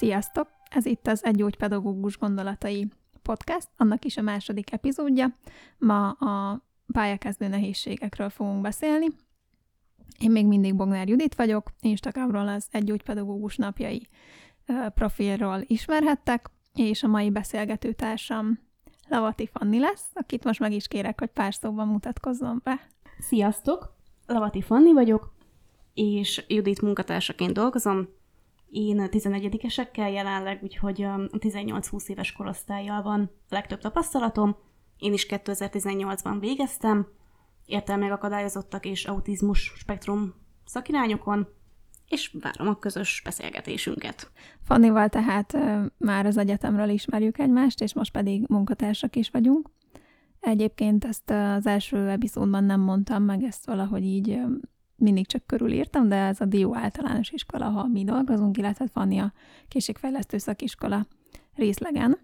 Sziasztok! Ez itt az Egy gyógypedagógus gondolatai podcast, annak is a második epizódja. Ma a pályakezdő nehézségekről fogunk beszélni. Én még mindig Bognár Judit vagyok, Instagramról az Egy gyógypedagógus napjai profilról ismerhettek, és a mai beszélgető társam Lavati Fanni lesz, akit most meg is kérek, hogy pár szóban mutatkozzon be. Sziasztok! Lavati Fanni vagyok, és Judit munkatársaként dolgozom. Én 11-esekkel jelenleg, úgyhogy a 18-20 éves korosztályjal van a legtöbb tapasztalatom. Én is 2018-ban végeztem, értelmek akadályozottak és autizmus spektrum szakirányokon, és várom a közös beszélgetésünket. Fannival tehát már az egyetemről ismerjük egymást, és most pedig munkatársak is vagyunk. Egyébként ezt az első epizódban nem mondtam meg, ezt valahogy így mindig csak körülírtam, de ez a Dió általános iskola, ahol mi dolgozunk, illetve Fanni a készségfejlesztő szakiskola részlegen.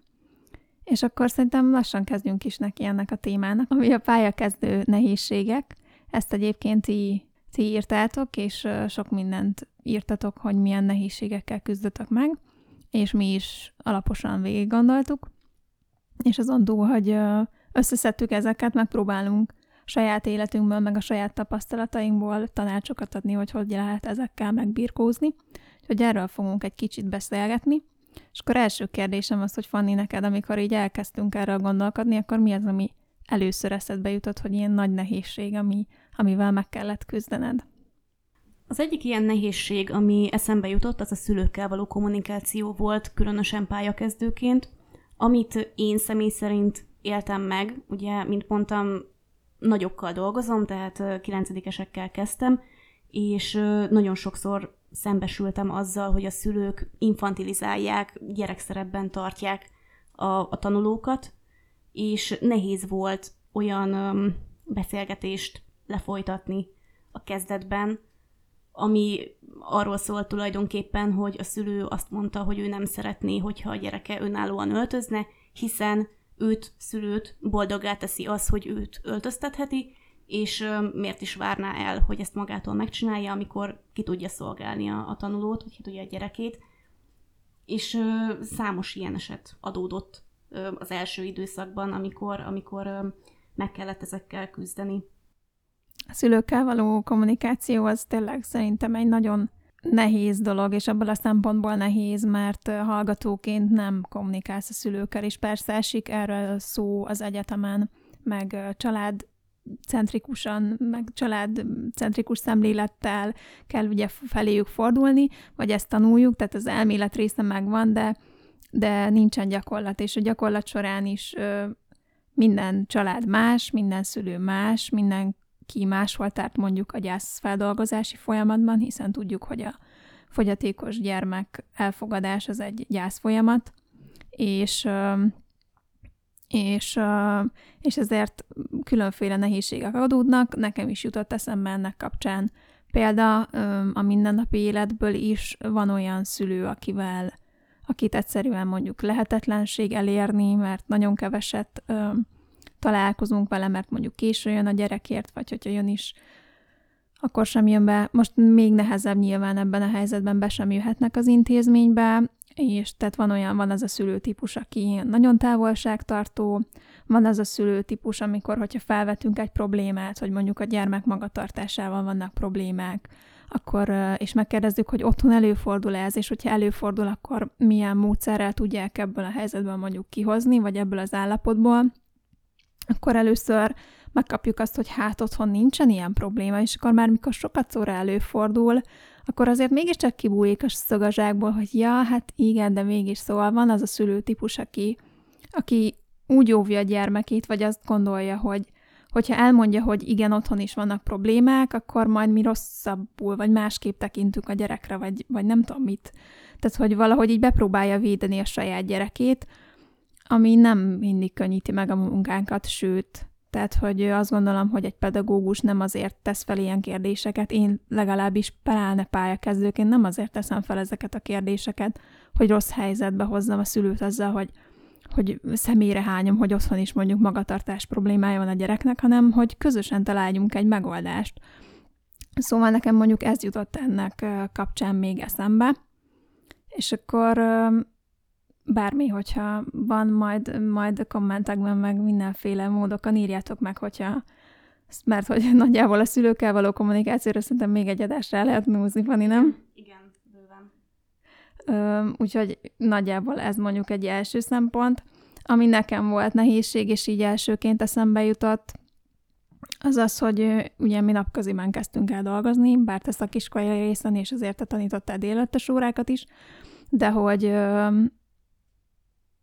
És akkor szerintem lassan kezdjünk is neki ennek a témának, ami a pályakezdő nehézségek. Ezt egyébként ti, ti írtátok, és sok mindent írtatok, hogy milyen nehézségekkel küzdötök meg, és mi is alaposan végig gondoltuk. És azon túl, hogy összeszedtük ezeket, megpróbálunk saját életünkből, meg a saját tapasztalatainkból tanácsokat adni, hogy hogy lehet ezekkel megbirkózni. Úgyhogy erről fogunk egy kicsit beszélgetni. És akkor első kérdésem az, hogy Fanni, neked, amikor így elkezdtünk erről gondolkodni, akkor mi az, ami először eszedbe jutott, hogy ilyen nagy nehézség, ami, amivel meg kellett küzdened? Az egyik ilyen nehézség, ami eszembe jutott, az a szülőkkel való kommunikáció volt, különösen pályakezdőként, amit én személy szerint éltem meg. Ugye, mint mondtam, nagyokkal dolgozom, tehát kilencedikesekkel kezdtem, és nagyon sokszor szembesültem azzal, hogy a szülők infantilizálják, gyerekszerepben tartják a, a tanulókat, és nehéz volt olyan um, beszélgetést lefolytatni a kezdetben, ami arról szólt tulajdonképpen, hogy a szülő azt mondta, hogy ő nem szeretné, hogyha a gyereke önállóan öltözne, hiszen őt, szülőt boldogá teszi az, hogy őt öltöztetheti, és miért is várná el, hogy ezt magától megcsinálja, amikor ki tudja szolgálni a, a tanulót, vagy ki tudja a gyerekét. És ö, számos ilyen eset adódott ö, az első időszakban, amikor, amikor ö, meg kellett ezekkel küzdeni. A szülőkkel való kommunikáció az tényleg szerintem egy nagyon nehéz dolog, és abból a szempontból nehéz, mert hallgatóként nem kommunikálsz a szülőkkel, és persze esik erről szó az egyetemen, meg család centrikusan, meg családcentrikus szemlélettel kell ugye feléjük fordulni, vagy ezt tanuljuk, tehát az elmélet része megvan, de, de nincsen gyakorlat, és a gyakorlat során is ö, minden család más, minden szülő más, minden ki máshol tárt mondjuk a gyászfeldolgozási folyamatban, hiszen tudjuk, hogy a fogyatékos gyermek elfogadás az egy gyász folyamat, és és, és ezért különféle nehézségek adódnak. Nekem is jutott eszembe ennek kapcsán példa a mindennapi életből is van olyan szülő, akivel, akit egyszerűen mondjuk lehetetlenség elérni, mert nagyon keveset találkozunk vele, mert mondjuk késő jön a gyerekért, vagy hogyha jön is, akkor sem jön be. Most még nehezebb nyilván ebben a helyzetben be sem jöhetnek az intézménybe, és tehát van olyan, van az a szülőtípus, aki nagyon távolságtartó, van az a szülőtípus, amikor, hogyha felvetünk egy problémát, hogy mondjuk a gyermek magatartásával vannak problémák, akkor, és megkérdezzük, hogy otthon előfordul ez, és hogyha előfordul, akkor milyen módszerrel tudják ebből a helyzetből mondjuk kihozni, vagy ebből az állapotból, akkor először megkapjuk azt, hogy hát otthon nincsen ilyen probléma, és akkor már mikor sokat szóra előfordul, akkor azért mégiscsak kibújik a szögazsákból, hogy ja, hát igen, de mégis szóval van az a szülőtípus, aki, aki úgy óvja a gyermekét, vagy azt gondolja, hogy hogyha elmondja, hogy igen, otthon is vannak problémák, akkor majd mi rosszabbul, vagy másképp tekintünk a gyerekre, vagy, vagy nem tudom mit. Tehát, hogy valahogy így bepróbálja védeni a saját gyerekét, ami nem mindig könnyíti meg a munkánkat, sőt, tehát, hogy azt gondolom, hogy egy pedagógus nem azért tesz fel ilyen kérdéseket, én legalábbis pláne pályakezdőként nem azért teszem fel ezeket a kérdéseket, hogy rossz helyzetbe hozzam a szülőt azzal, hogy, hogy személyre hányom, hogy otthon is mondjuk magatartás problémája van a gyereknek, hanem hogy közösen találjunk egy megoldást. Szóval nekem mondjuk ez jutott ennek kapcsán még eszembe, És akkor bármi, hogyha van, majd, majd a kommentekben meg mindenféle módokon írjátok meg, hogyha mert hogy nagyjából a szülőkkel való kommunikációra szerintem még egy adásra lehet núzni, Fanni, nem? Igen, bőven. Ö, úgyhogy nagyjából ez mondjuk egy első szempont. Ami nekem volt nehézség, és így elsőként eszembe jutott, az az, hogy ugye mi napköziben kezdtünk el dolgozni, bár te szakiskolai részen, és azért te tanítottál délelőttes órákat is, de hogy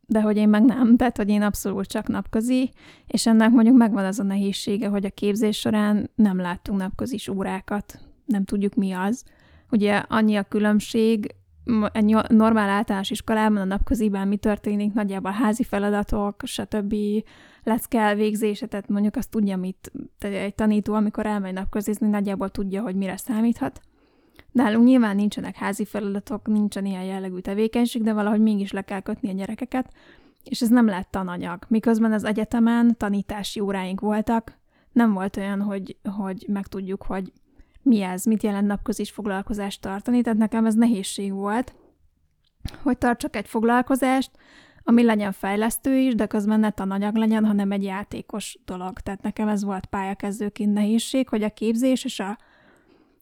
de hogy én meg nem, tehát hogy én abszolút csak napközi, és ennek mondjuk megvan az a nehézsége, hogy a képzés során nem láttunk napközis órákat, nem tudjuk mi az. Ugye annyi a különbség, egy normál általános iskolában a napköziben mi történik, nagyjából házi feladatok, stb. lesz kell végzése, tehát mondjuk azt tudja, mit egy tanító, amikor elmegy napközizni, nagyjából tudja, hogy mire számíthat. Nálunk nyilván nincsenek házi feladatok, nincsen ilyen jellegű tevékenység, de valahogy mégis le kell kötni a gyerekeket, és ez nem lett tananyag. Miközben az egyetemen tanítási óráink voltak, nem volt olyan, hogy, hogy megtudjuk, hogy mi ez, mit jelent napközis foglalkozást tartani, tehát nekem ez nehézség volt, hogy tartsak egy foglalkozást, ami legyen fejlesztő is, de közben ne tananyag legyen, hanem egy játékos dolog. Tehát nekem ez volt pályakezdőként nehézség, hogy a képzés és a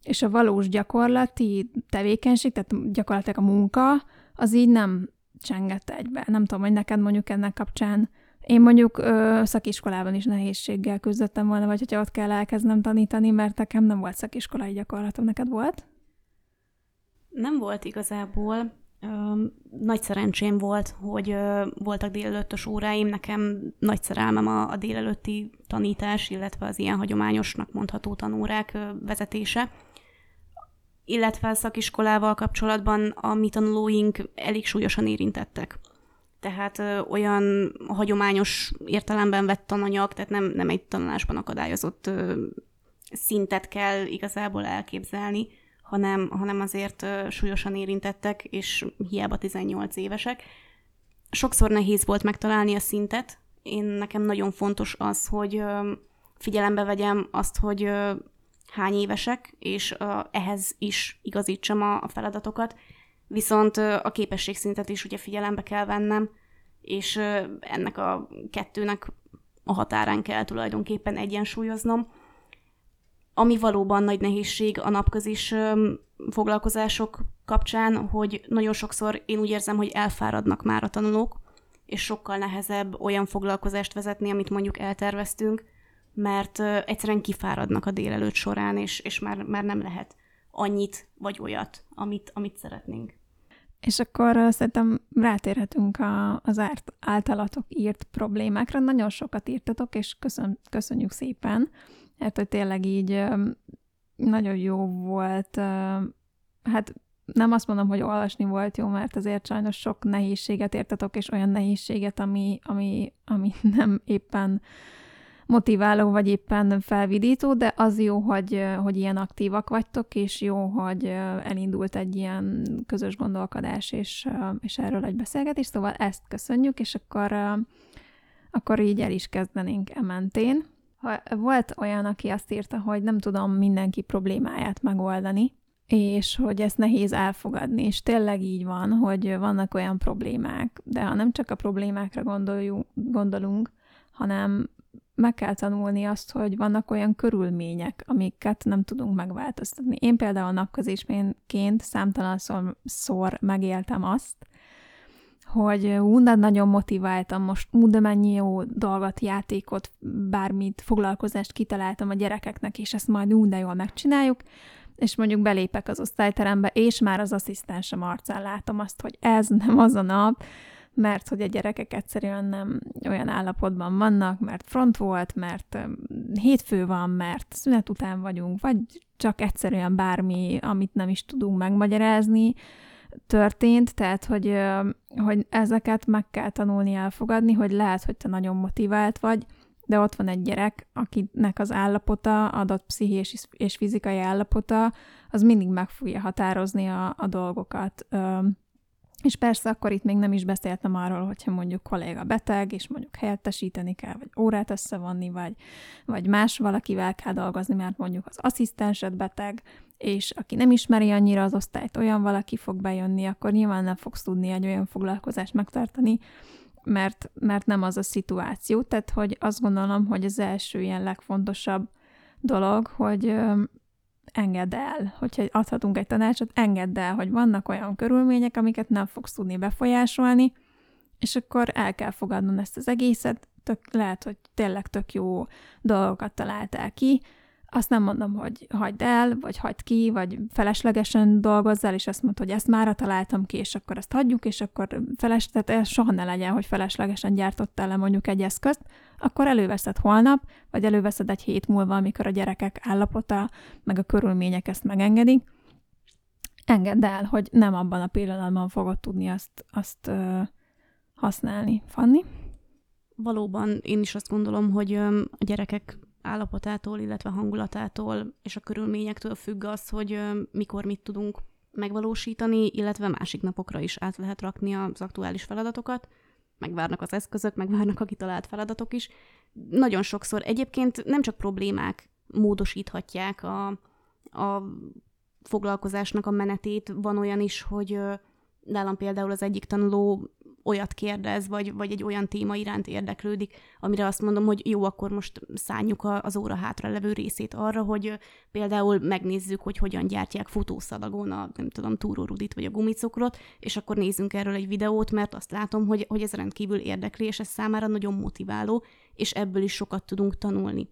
és a valós gyakorlati tevékenység, tehát gyakorlatilag a munka, az így nem csengett egybe. Nem tudom, hogy neked mondjuk ennek kapcsán én mondjuk ö, szakiskolában is nehézséggel küzdöttem volna, vagy hogyha ott kell elkezdnem tanítani, mert nekem nem volt szakiskolai gyakorlatom. Neked volt? Nem volt igazából. Ö, nagy szerencsém volt, hogy ö, voltak délelőttös óráim, nekem nagy szerelmem a, a délelőtti tanítás, illetve az ilyen hagyományosnak mondható tanórák ö, vezetése illetve a szakiskolával kapcsolatban a mi tanulóink elég súlyosan érintettek. Tehát ö, olyan hagyományos értelemben vett tananyag, tehát nem, nem egy tanulásban akadályozott ö, szintet kell igazából elképzelni, hanem, hanem azért ö, súlyosan érintettek, és hiába 18 évesek. Sokszor nehéz volt megtalálni a szintet. Én nekem nagyon fontos az, hogy ö, figyelembe vegyem azt, hogy hány évesek, és ehhez is igazítsam a, feladatokat. Viszont a képességszintet is ugye figyelembe kell vennem, és ennek a kettőnek a határán kell tulajdonképpen egyensúlyoznom. Ami valóban nagy nehézség a napközis foglalkozások kapcsán, hogy nagyon sokszor én úgy érzem, hogy elfáradnak már a tanulók, és sokkal nehezebb olyan foglalkozást vezetni, amit mondjuk elterveztünk, mert egyszerűen kifáradnak a délelőtt során, és, és már, már nem lehet annyit vagy olyat, amit, amit szeretnénk. És akkor szerintem rátérhetünk a, az árt, általatok írt problémákra. Nagyon sokat írtatok, és köszön, köszönjük szépen, mert hogy tényleg így nagyon jó volt. Hát nem azt mondom, hogy olvasni volt jó, mert azért sajnos sok nehézséget értetok, és olyan nehézséget, ami, ami, ami nem éppen motiváló, vagy éppen felvidító, de az jó, hogy, hogy ilyen aktívak vagytok, és jó, hogy elindult egy ilyen közös gondolkodás, és, és erről egy beszélgetés, szóval ezt köszönjük, és akkor, akkor így el is kezdenénk e mentén. Volt olyan, aki azt írta, hogy nem tudom mindenki problémáját megoldani, és hogy ezt nehéz elfogadni, és tényleg így van, hogy vannak olyan problémák, de ha nem csak a problémákra gondoljunk, gondolunk, hanem meg kell tanulni azt, hogy vannak olyan körülmények, amiket nem tudunk megváltoztatni. Én például napközisménként számtalan szor megéltem azt, hogy ú, nagyon motiváltam most, ú, de mennyi jó dolgot, játékot, bármit, foglalkozást kitaláltam a gyerekeknek, és ezt majd ú, de jól megcsináljuk, és mondjuk belépek az osztályterembe, és már az asszisztensem arcán látom azt, hogy ez nem az a nap, mert hogy a gyerekek egyszerűen nem olyan állapotban vannak, mert front volt, mert hétfő van, mert szünet után vagyunk, vagy csak egyszerűen bármi, amit nem is tudunk megmagyarázni, történt, tehát hogy, hogy ezeket meg kell tanulni elfogadni, hogy lehet, hogy te nagyon motivált vagy, de ott van egy gyerek, akinek az állapota, adott pszichés és fizikai állapota, az mindig meg fogja határozni a, a dolgokat És persze akkor itt még nem is beszéltem arról, hogyha mondjuk kolléga beteg, és mondjuk helyettesíteni kell, vagy órát összevonni, vagy, vagy más valakivel kell dolgozni, mert mondjuk az asszisztensed beteg, és aki nem ismeri annyira az osztályt, olyan valaki fog bejönni, akkor nyilván nem fogsz tudni egy olyan foglalkozást megtartani, mert, mert nem az a szituáció. Tehát, hogy azt gondolom, hogy az első ilyen legfontosabb dolog, hogy engedd el, hogyha adhatunk egy tanácsot, engedd el, hogy vannak olyan körülmények, amiket nem fogsz tudni befolyásolni, és akkor el kell fogadnod ezt az egészet, tök, lehet, hogy tényleg tök jó dolgokat találtál ki, azt nem mondom, hogy hagyd el, vagy hagyd ki, vagy feleslegesen dolgozzál, és azt mondod, hogy ezt már találtam ki, és akkor ezt hagyjuk, és akkor feles, tehát soha ne legyen, hogy feleslegesen gyártottál le mondjuk egy eszközt, akkor előveszed holnap, vagy előveszed egy hét múlva, amikor a gyerekek állapota, meg a körülmények ezt megengedik. Engedd el, hogy nem abban a pillanatban fogod tudni azt, azt ö, használni. Fanni? Valóban én is azt gondolom, hogy a gyerekek állapotától, illetve hangulatától és a körülményektől függ az, hogy mikor mit tudunk megvalósítani, illetve másik napokra is át lehet rakni az aktuális feladatokat, megvárnak az eszközök, megvárnak a kitalált feladatok is. Nagyon sokszor egyébként nem csak problémák módosíthatják a, a foglalkozásnak a menetét, van olyan is, hogy nálam például az egyik tanuló olyat kérdez, vagy, vagy egy olyan téma iránt érdeklődik, amire azt mondom, hogy jó, akkor most szálljuk az óra hátra levő részét arra, hogy például megnézzük, hogy hogyan gyártják futószalagon a, nem tudom, túrórudit vagy a gumicukrot, és akkor nézzünk erről egy videót, mert azt látom, hogy, hogy ez rendkívül érdekli, és ez számára nagyon motiváló, és ebből is sokat tudunk tanulni.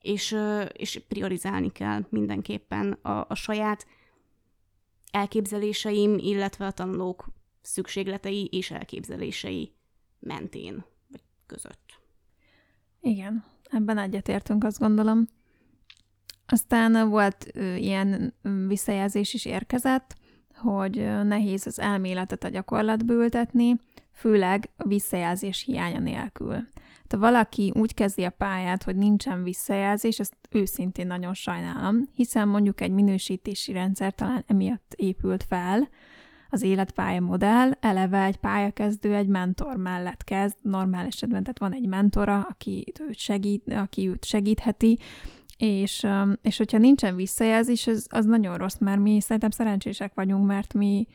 És, és priorizálni kell mindenképpen a, a saját elképzeléseim, illetve a tanulók szükségletei és elképzelései mentén, vagy között. Igen, ebben egyetértünk, azt gondolom. Aztán volt ilyen visszajelzés is érkezett, hogy nehéz az elméletet a gyakorlatba ültetni, főleg a visszajelzés hiánya nélkül. Ha valaki úgy kezdi a pályát, hogy nincsen visszajelzés, ezt őszintén nagyon sajnálom, hiszen mondjuk egy minősítési rendszer talán emiatt épült fel, az életpálya modell, eleve egy pályakezdő egy mentor mellett kezd, normál esetben, tehát van egy mentora, aki őt, segít, aki őt segítheti, és, és hogyha nincsen visszajelzés, az, az nagyon rossz, mert mi szerintem szerencsések vagyunk, mert mi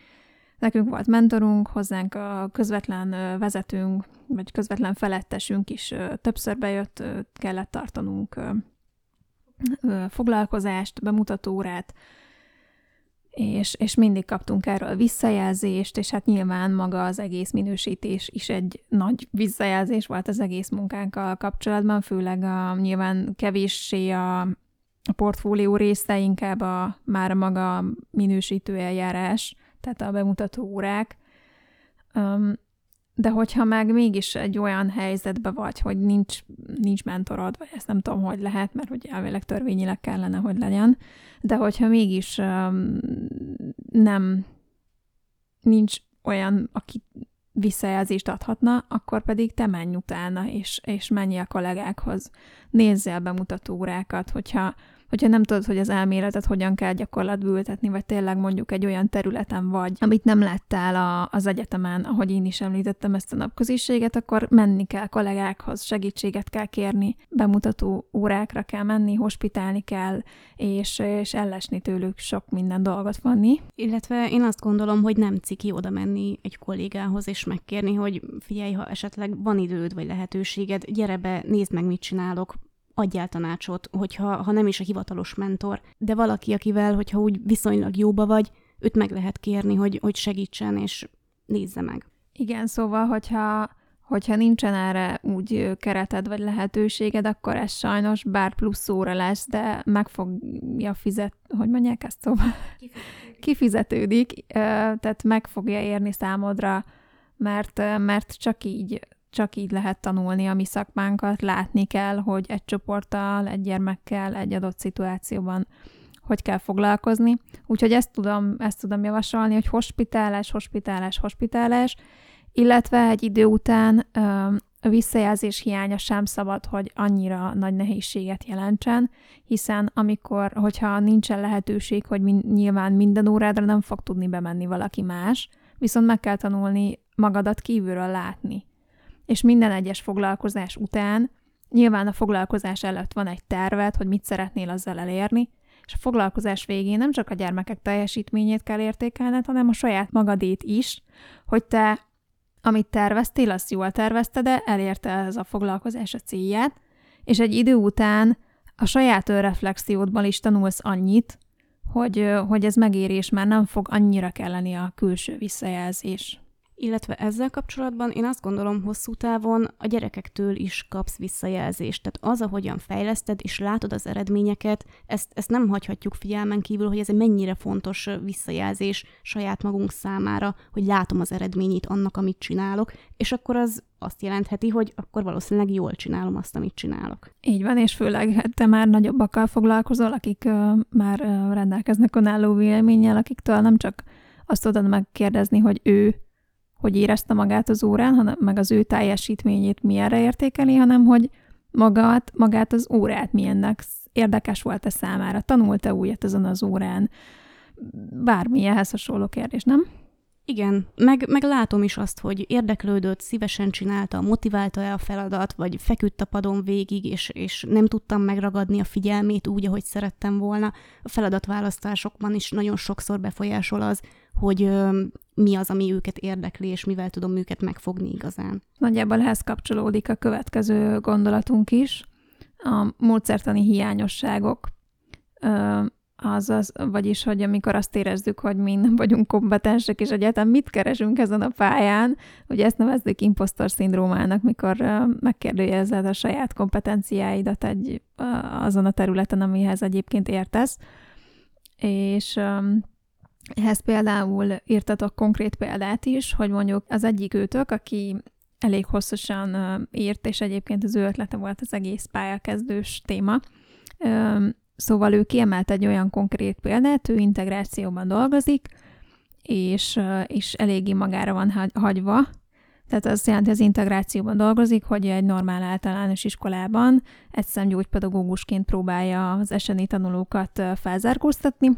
Nekünk volt mentorunk, hozzánk a közvetlen vezetőnk, vagy közvetlen felettesünk is többször bejött, kellett tartanunk foglalkozást, bemutatórát, és, és mindig kaptunk erről visszajelzést, és hát nyilván maga az egész minősítés is egy nagy visszajelzés volt az egész munkánkkal kapcsolatban, főleg a nyilván kevéssé a, a portfólió része, inkább a, már a maga minősítő eljárás, tehát a bemutató órák. Um, de hogyha meg mégis egy olyan helyzetbe vagy, hogy nincs, nincs mentorod, vagy ezt nem tudom, hogy lehet, mert hogy elvileg törvényileg kellene, hogy legyen, de hogyha mégis um, nem nincs olyan, aki visszajelzést adhatna, akkor pedig te menj utána, és, és menj a kollégákhoz, nézzél bemutató órákat, hogyha hogyha nem tudod, hogy az elméletet hogyan kell gyakorlatba ültetni, vagy tényleg mondjuk egy olyan területen vagy, amit nem láttál a, az egyetemen, ahogy én is említettem ezt a napköziséget, akkor menni kell kollégákhoz, segítséget kell kérni, bemutató órákra kell menni, hospitálni kell, és, és ellesni tőlük sok minden dolgot vanni. Illetve én azt gondolom, hogy nem ciki oda menni egy kollégához és megkérni, hogy figyelj, ha esetleg van időd vagy lehetőséged, gyere be, nézd meg, mit csinálok, adjál tanácsot, hogyha ha nem is a hivatalos mentor, de valaki, akivel, hogyha úgy viszonylag jóba vagy, őt meg lehet kérni, hogy, hogy segítsen és nézze meg. Igen, szóval, hogyha, hogyha nincsen erre úgy kereted vagy lehetőséged, akkor ez sajnos bár plusz óra lesz, de meg fogja fizet, hogy mondják ezt szóval? Kifizetődik. Kifizetődik, tehát meg fogja érni számodra, mert, mert csak így csak így lehet tanulni a mi szakmánkat, látni kell, hogy egy csoporttal, egy gyermekkel, egy adott szituációban hogy kell foglalkozni. Úgyhogy ezt tudom, ezt tudom javasolni, hogy hospitálás, hospitálás, hospitálás, illetve egy idő után a visszajelzés hiánya sem szabad, hogy annyira nagy nehézséget jelentsen, hiszen amikor, hogyha nincsen lehetőség, hogy min, nyilván minden órádra nem fog tudni bemenni valaki más, viszont meg kell tanulni magadat kívülről látni. És minden egyes foglalkozás után nyilván a foglalkozás előtt van egy terved, hogy mit szeretnél azzal elérni, és a foglalkozás végén nem csak a gyermekek teljesítményét kell értékelned, hanem a saját magadét is, hogy te, amit terveztél, azt jól tervezted, de elérte ez a foglalkozás a célját, és egy idő után a saját önreflexiódban is tanulsz annyit, hogy, hogy ez megérés, már nem fog annyira kelleni a külső visszajelzés. Illetve ezzel kapcsolatban én azt gondolom, hosszú távon a gyerekektől is kapsz visszajelzést. Tehát az, ahogyan fejleszted és látod az eredményeket, ezt, ezt nem hagyhatjuk figyelmen kívül, hogy ez egy mennyire fontos visszajelzés saját magunk számára, hogy látom az eredményét annak, amit csinálok, és akkor az azt jelentheti, hogy akkor valószínűleg jól csinálom azt, amit csinálok. Így van, és főleg hát te már nagyobbakkal foglalkozol, akik uh, már uh, rendelkeznek önálló véleménnyel, akiktől nem csak azt tudod megkérdezni, hogy ő hogy érezte magát az órán, hanem meg az ő teljesítményét milyenre értékeli, hanem hogy magát, magát az órát milyennek érdekes volt-e számára, tanult-e újat ezen az órán, bármi ehhez hasonló kérdés, nem? Igen, meg, meg látom is azt, hogy érdeklődött, szívesen csinálta, motiválta-e a feladat, vagy feküdt a padon végig, és, és nem tudtam megragadni a figyelmét úgy, ahogy szerettem volna. A feladatválasztásokban is nagyon sokszor befolyásol az, hogy ö, mi az, ami őket érdekli, és mivel tudom őket megfogni igazán. Nagyjából ehhez kapcsolódik a következő gondolatunk is, a módszertani hiányosságok. Ö, azaz, vagyis, hogy amikor azt érezzük, hogy mi nem vagyunk kompetensek, és egyáltalán mit keresünk ezen a pályán, ugye ezt nevezzük impostor szindrómának, mikor megkérdőjelezed a saját kompetenciáidat egy, azon a területen, amihez egyébként értesz. És ehhez például írtatok konkrét példát is, hogy mondjuk az egyik őtök, aki elég hosszasan írt, és egyébként az ő ötlete volt az egész pályakezdős téma, Szóval ő kiemelt egy olyan konkrét példát, ő integrációban dolgozik, és, és eléggé magára van hagyva. Tehát az jelenti, hogy az integrációban dolgozik, hogy egy normál általános iskolában egy szemgyógypedagógusként próbálja az eseni tanulókat felzárkóztatni,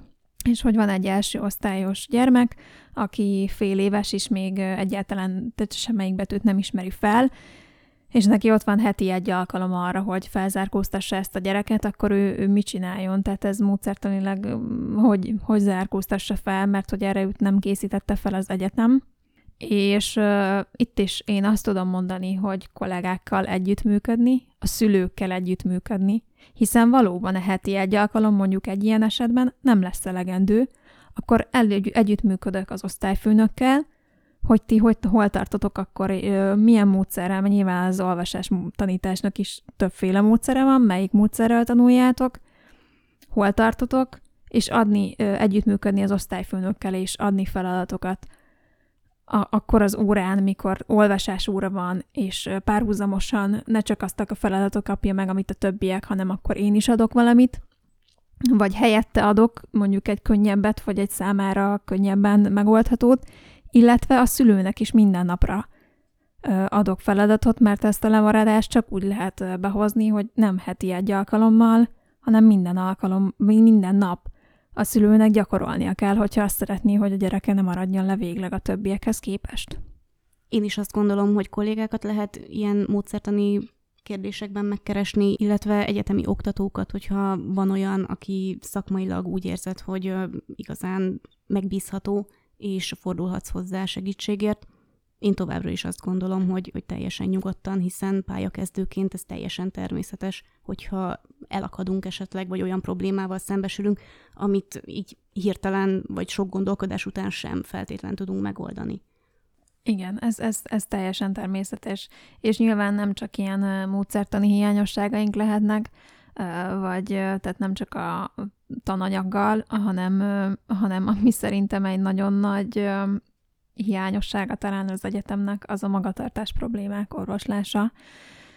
és hogy van egy első osztályos gyermek, aki fél éves, és még egyáltalán semmelyik betűt nem ismeri fel, és neki ott van heti egy alkalom arra, hogy felzárkóztassa ezt a gyereket, akkor ő, ő mit csináljon? Tehát ez módszertanilag hogy, hogy zárkóztassa fel, mert hogy erre őt nem készítette fel az egyetem. És uh, itt is én azt tudom mondani, hogy kollégákkal együttműködni, a szülőkkel együttműködni, hiszen valóban a heti egy alkalom mondjuk egy ilyen esetben nem lesz elegendő, akkor egy, együttműködök az osztályfőnökkel, hogy ti hogy, hol tartotok akkor, milyen módszerrel, mert nyilván az olvasás tanításnak is többféle módszere van, melyik módszerrel tanuljátok, hol tartotok, és adni, együttműködni az osztályfőnökkel, és adni feladatokat. A, akkor az órán, mikor olvasás óra van, és párhuzamosan ne csak azt a feladatot kapja meg, amit a többiek, hanem akkor én is adok valamit, vagy helyette adok mondjuk egy könnyebbet, vagy egy számára könnyebben megoldhatót, illetve a szülőnek is minden napra adok feladatot, mert ezt a lemaradást csak úgy lehet behozni, hogy nem heti egy alkalommal, hanem minden alkalom, minden nap a szülőnek gyakorolnia kell, hogyha azt szeretné, hogy a gyereke ne maradjon le végleg a többiekhez képest. Én is azt gondolom, hogy kollégákat lehet ilyen módszertani kérdésekben megkeresni, illetve egyetemi oktatókat, hogyha van olyan, aki szakmailag úgy érzed, hogy igazán megbízható, és fordulhatsz hozzá segítségért. Én továbbra is azt gondolom, hogy, hogy teljesen nyugodtan, hiszen pályakezdőként ez teljesen természetes, hogyha elakadunk esetleg, vagy olyan problémával szembesülünk, amit így hirtelen, vagy sok gondolkodás után sem feltétlen tudunk megoldani. Igen, ez, ez, ez teljesen természetes, és nyilván nem csak ilyen módszertani hiányosságaink lehetnek, vagy tehát nem csak a tananyaggal, hanem, hanem ami szerintem egy nagyon nagy hiányossága talán az egyetemnek, az a magatartás problémák orvoslása.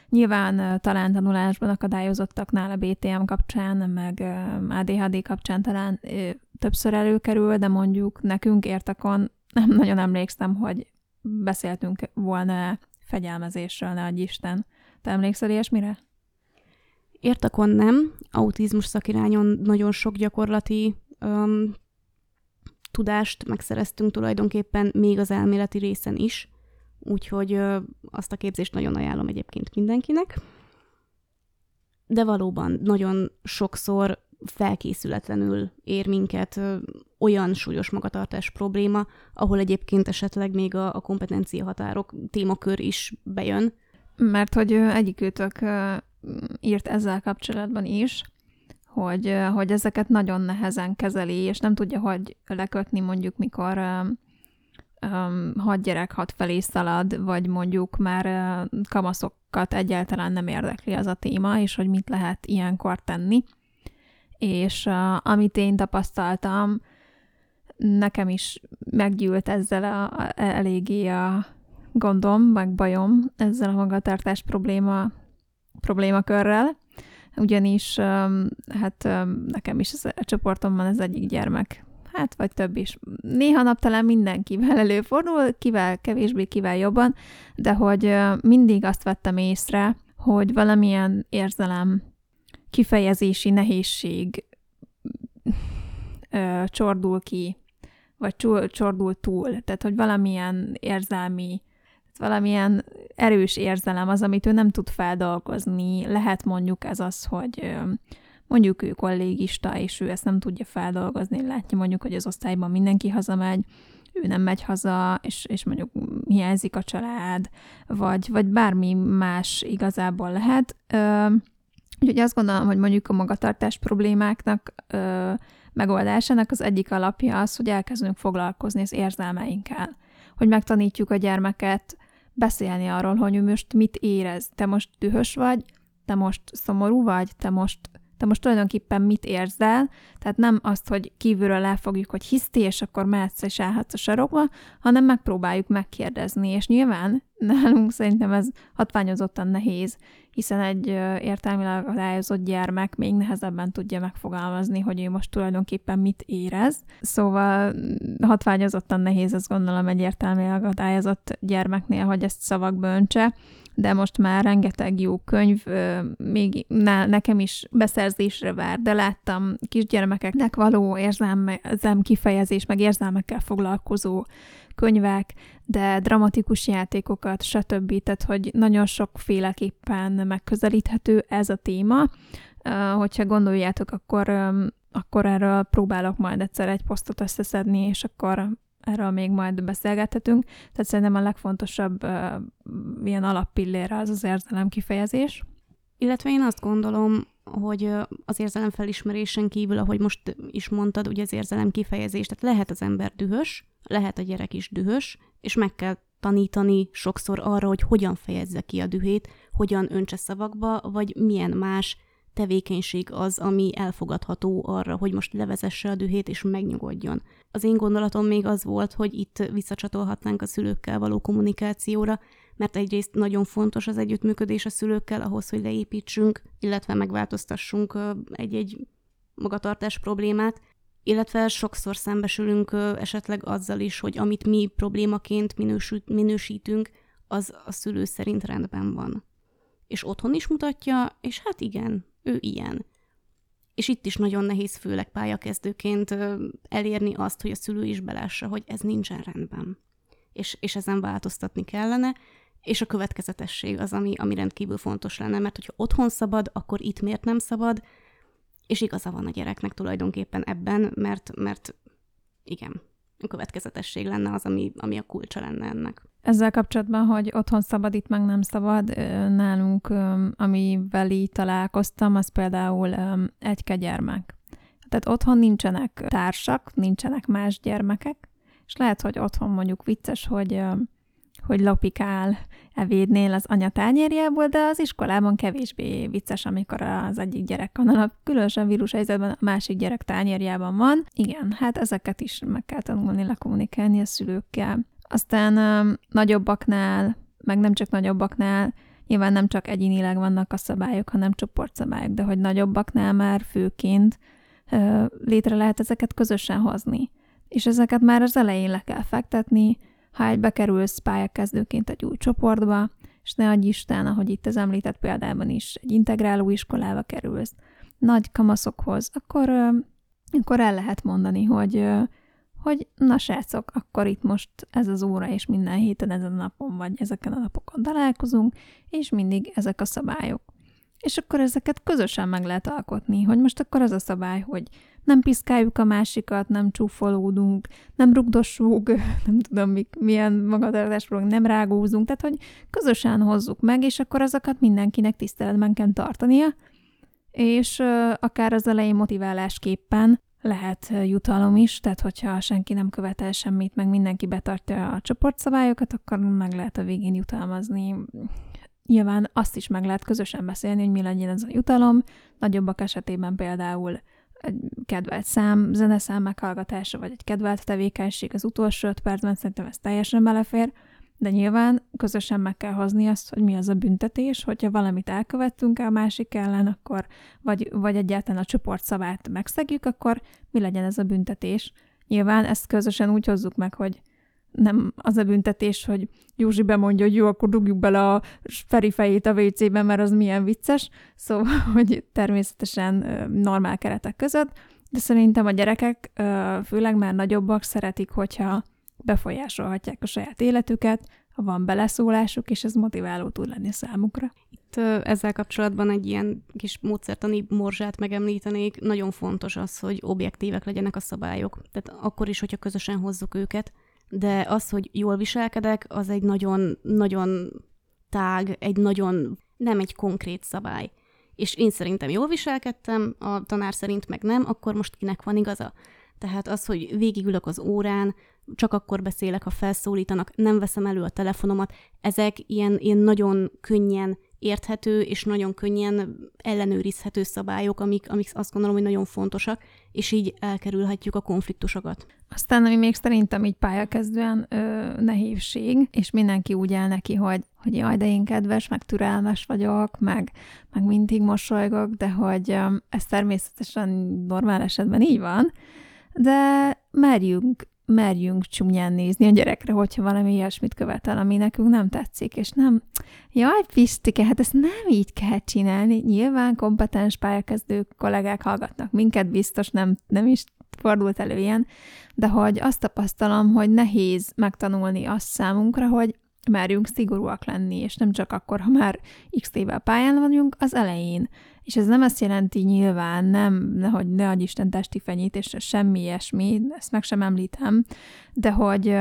Nyilván talán tanulásban akadályozottaknál a BTM kapcsán, meg ADHD kapcsán talán többször előkerül, de mondjuk nekünk értakon nem nagyon emlékszem, hogy beszéltünk volna fegyelmezésről, ne adj Isten. Te emlékszel ilyesmire? Értakon nem, autizmus szakirányon nagyon sok gyakorlati um, tudást megszereztünk tulajdonképpen még az elméleti részen is, úgyhogy ö, azt a képzést nagyon ajánlom egyébként mindenkinek. De valóban nagyon sokszor felkészületlenül ér minket ö, olyan súlyos magatartás probléma, ahol egyébként esetleg még a, a kompetencia határok témakör is bejön. Mert hogy egyikőtök írt ezzel kapcsolatban is, hogy, hogy ezeket nagyon nehezen kezeli, és nem tudja, hogy lekötni mondjuk, mikor um, hat gyerek hat felé szalad, vagy mondjuk már kamaszokat egyáltalán nem érdekli az a téma, és hogy mit lehet ilyenkor tenni. És amit én tapasztaltam, nekem is meggyűlt ezzel a, a, eléggé a gondom, meg bajom ezzel a magatartás probléma, problémakörrel, ugyanis hát nekem is a csoportomban az egyik gyermek, hát vagy több is. Néha naptalán mindenkivel előfordul, kivel kevésbé, kivel jobban, de hogy mindig azt vettem észre, hogy valamilyen érzelem, kifejezési nehézség ö, csordul ki, vagy csordul túl. Tehát, hogy valamilyen érzelmi valamilyen erős érzelem az, amit ő nem tud feldolgozni. Lehet mondjuk ez az, hogy mondjuk ő kollégista, és ő ezt nem tudja feldolgozni. Látja mondjuk, hogy az osztályban mindenki hazamegy, ő nem megy haza, és, és mondjuk hiányzik a család, vagy, vagy bármi más igazából lehet. úgyhogy azt gondolom, hogy mondjuk a magatartás problémáknak ö, megoldásának az egyik alapja az, hogy elkezdünk foglalkozni az érzelmeinkkel. Hogy megtanítjuk a gyermeket beszélni arról, hogy ő most mit érez. Te most dühös vagy, te most szomorú vagy, te most, te most tulajdonképpen mit érzel, tehát nem azt, hogy kívülről elfogjuk, hogy hiszti, és akkor mehetsz és állhatsz a sarokba, hanem megpróbáljuk megkérdezni, és nyilván nálunk szerintem ez hatványozottan nehéz, hiszen egy értelmileg akadályozott gyermek még nehezebben tudja megfogalmazni, hogy ő most tulajdonképpen mit érez. Szóval hatványozottan nehéz, azt gondolom, egy értelmileg akadályozott gyermeknél, hogy ezt szavakba öntse, de most már rengeteg jó könyv, még ne, nekem is beszerzésre vár, de láttam kisgyermekeknek való érzelmezem kifejezés, meg érzelmekkel foglalkozó könyvek, de dramatikus játékokat, stb. Tehát, hogy nagyon sokféleképpen megközelíthető ez a téma. Hogyha gondoljátok, akkor, akkor erről próbálok majd egyszer egy posztot összeszedni, és akkor erről még majd beszélgethetünk. Tehát szerintem a legfontosabb uh, ilyen alappillére az az érzelem kifejezés. Illetve én azt gondolom, hogy az érzelem felismerésen kívül, ahogy most is mondtad, ugye az érzelem kifejezés, tehát lehet az ember dühös, lehet a gyerek is dühös, és meg kell tanítani sokszor arra, hogy hogyan fejezze ki a dühét, hogyan öntse szavakba, vagy milyen más tevékenység az, ami elfogadható arra, hogy most levezesse a dühét és megnyugodjon. Az én gondolatom még az volt, hogy itt visszacsatolhatnánk a szülőkkel való kommunikációra, mert egyrészt nagyon fontos az együttműködés a szülőkkel ahhoz, hogy leépítsünk, illetve megváltoztassunk egy-egy magatartás problémát, illetve sokszor szembesülünk esetleg azzal is, hogy amit mi problémaként minősítünk, az a szülő szerint rendben van. És otthon is mutatja, és hát igen, ő ilyen. És itt is nagyon nehéz, főleg pályakezdőként elérni azt, hogy a szülő is belássa, hogy ez nincsen rendben. És, és ezen változtatni kellene, és a következetesség az, ami, ami rendkívül fontos lenne, mert hogyha otthon szabad, akkor itt miért nem szabad, és igaza van a gyereknek tulajdonképpen ebben, mert, mert igen, a következetesség lenne az, ami, ami a kulcsa lenne ennek. Ezzel kapcsolatban, hogy otthon szabad, itt meg nem szabad, nálunk, amivel így találkoztam, az például egy gyermek. Tehát otthon nincsenek társak, nincsenek más gyermekek, és lehet, hogy otthon mondjuk vicces, hogy hogy lopikál evédnél az anya tányérjából, de az iskolában kevésbé vicces, amikor az egyik gyerek kanalap, különösen vírus helyzetben a másik gyerek tányérjában van. Igen, hát ezeket is meg kell tanulni lekommunikálni a szülőkkel. Aztán nagyobbaknál, meg nem csak nagyobbaknál, nyilván nem csak egyénileg vannak a szabályok, hanem csoportszabályok, de hogy nagyobbaknál már főként létre lehet ezeket közösen hozni. És ezeket már az elején le kell fektetni, ha egy bekerülsz pályakezdőként egy új csoportba, és ne adj Isten, ahogy itt az említett példában is, egy integráló iskolába kerülsz, nagy kamaszokhoz, akkor, akkor el lehet mondani, hogy, hogy na srácok, akkor itt most ez az óra, és minden héten ezen a napon, vagy ezeken a napokon találkozunk, és mindig ezek a szabályok. És akkor ezeket közösen meg lehet alkotni, hogy most akkor az a szabály, hogy nem piszkáljuk a másikat, nem csúfolódunk, nem rugdossuk, nem tudom, mik, milyen magatartás nem rágózunk, tehát hogy közösen hozzuk meg, és akkor azokat mindenkinek tiszteletben kell tartania, és akár az elején motiválásképpen lehet jutalom is, tehát hogyha senki nem követel semmit, meg mindenki betartja a csoportszabályokat, akkor meg lehet a végén jutalmazni. Nyilván azt is meg lehet közösen beszélni, hogy mi legyen ez a jutalom. Nagyobbak esetében például egy kedvelt szám, zeneszám meghallgatása, vagy egy kedvelt tevékenység az utolsó öt percben, szerintem ez teljesen belefér, de nyilván közösen meg kell hozni azt, hogy mi az a büntetés, hogyha valamit elkövettünk a másik ellen, akkor, vagy, vagy egyáltalán a csoport szavát megszegjük, akkor mi legyen ez a büntetés. Nyilván ezt közösen úgy hozzuk meg, hogy nem az a büntetés, hogy Józsi bemondja, hogy jó, akkor dugjuk bele a Feri fejét a WC-ben, mert az milyen vicces, szóval, hogy természetesen normál keretek között, de szerintem a gyerekek, főleg már nagyobbak, szeretik, hogyha befolyásolhatják a saját életüket, ha van beleszólásuk, és ez motiváló tud lenni számukra. Itt ezzel kapcsolatban egy ilyen kis módszertani morzsát megemlítenék. Nagyon fontos az, hogy objektívek legyenek a szabályok. Tehát akkor is, hogyha közösen hozzuk őket, de az, hogy jól viselkedek, az egy nagyon, nagyon tág, egy nagyon, nem egy konkrét szabály. És én szerintem jól viselkedtem, a tanár szerint meg nem, akkor most kinek van igaza? Tehát az, hogy végigülök az órán, csak akkor beszélek, ha felszólítanak, nem veszem elő a telefonomat, ezek ilyen, ilyen nagyon könnyen érthető és nagyon könnyen ellenőrizhető szabályok, amik, amik azt gondolom, hogy nagyon fontosak, és így elkerülhetjük a konfliktusokat. Aztán, ami még szerintem így pályakezdően ö, nehézség, és mindenki úgy áll neki, hogy, hogy jaj, de én kedves, meg türelmes vagyok, meg, meg mindig mosolygok, de hogy ö, ez természetesen normál esetben így van, de merjünk merjünk csúnyán nézni a gyerekre, hogyha valami ilyesmit követel, ami nekünk nem tetszik, és nem, jaj, Pistike, hát ezt nem így kell csinálni. Nyilván kompetens pályakezdő kollégák hallgatnak minket, biztos nem, nem is fordult elő ilyen, de hogy azt tapasztalom, hogy nehéz megtanulni azt számunkra, hogy merjünk szigorúak lenni, és nem csak akkor, ha már x éve pályán vagyunk, az elején. És ez nem azt jelenti nyilván, nem, hogy ne adj Isten testi fenyítés, semmi ilyesmi, ezt meg sem említem, de hogy,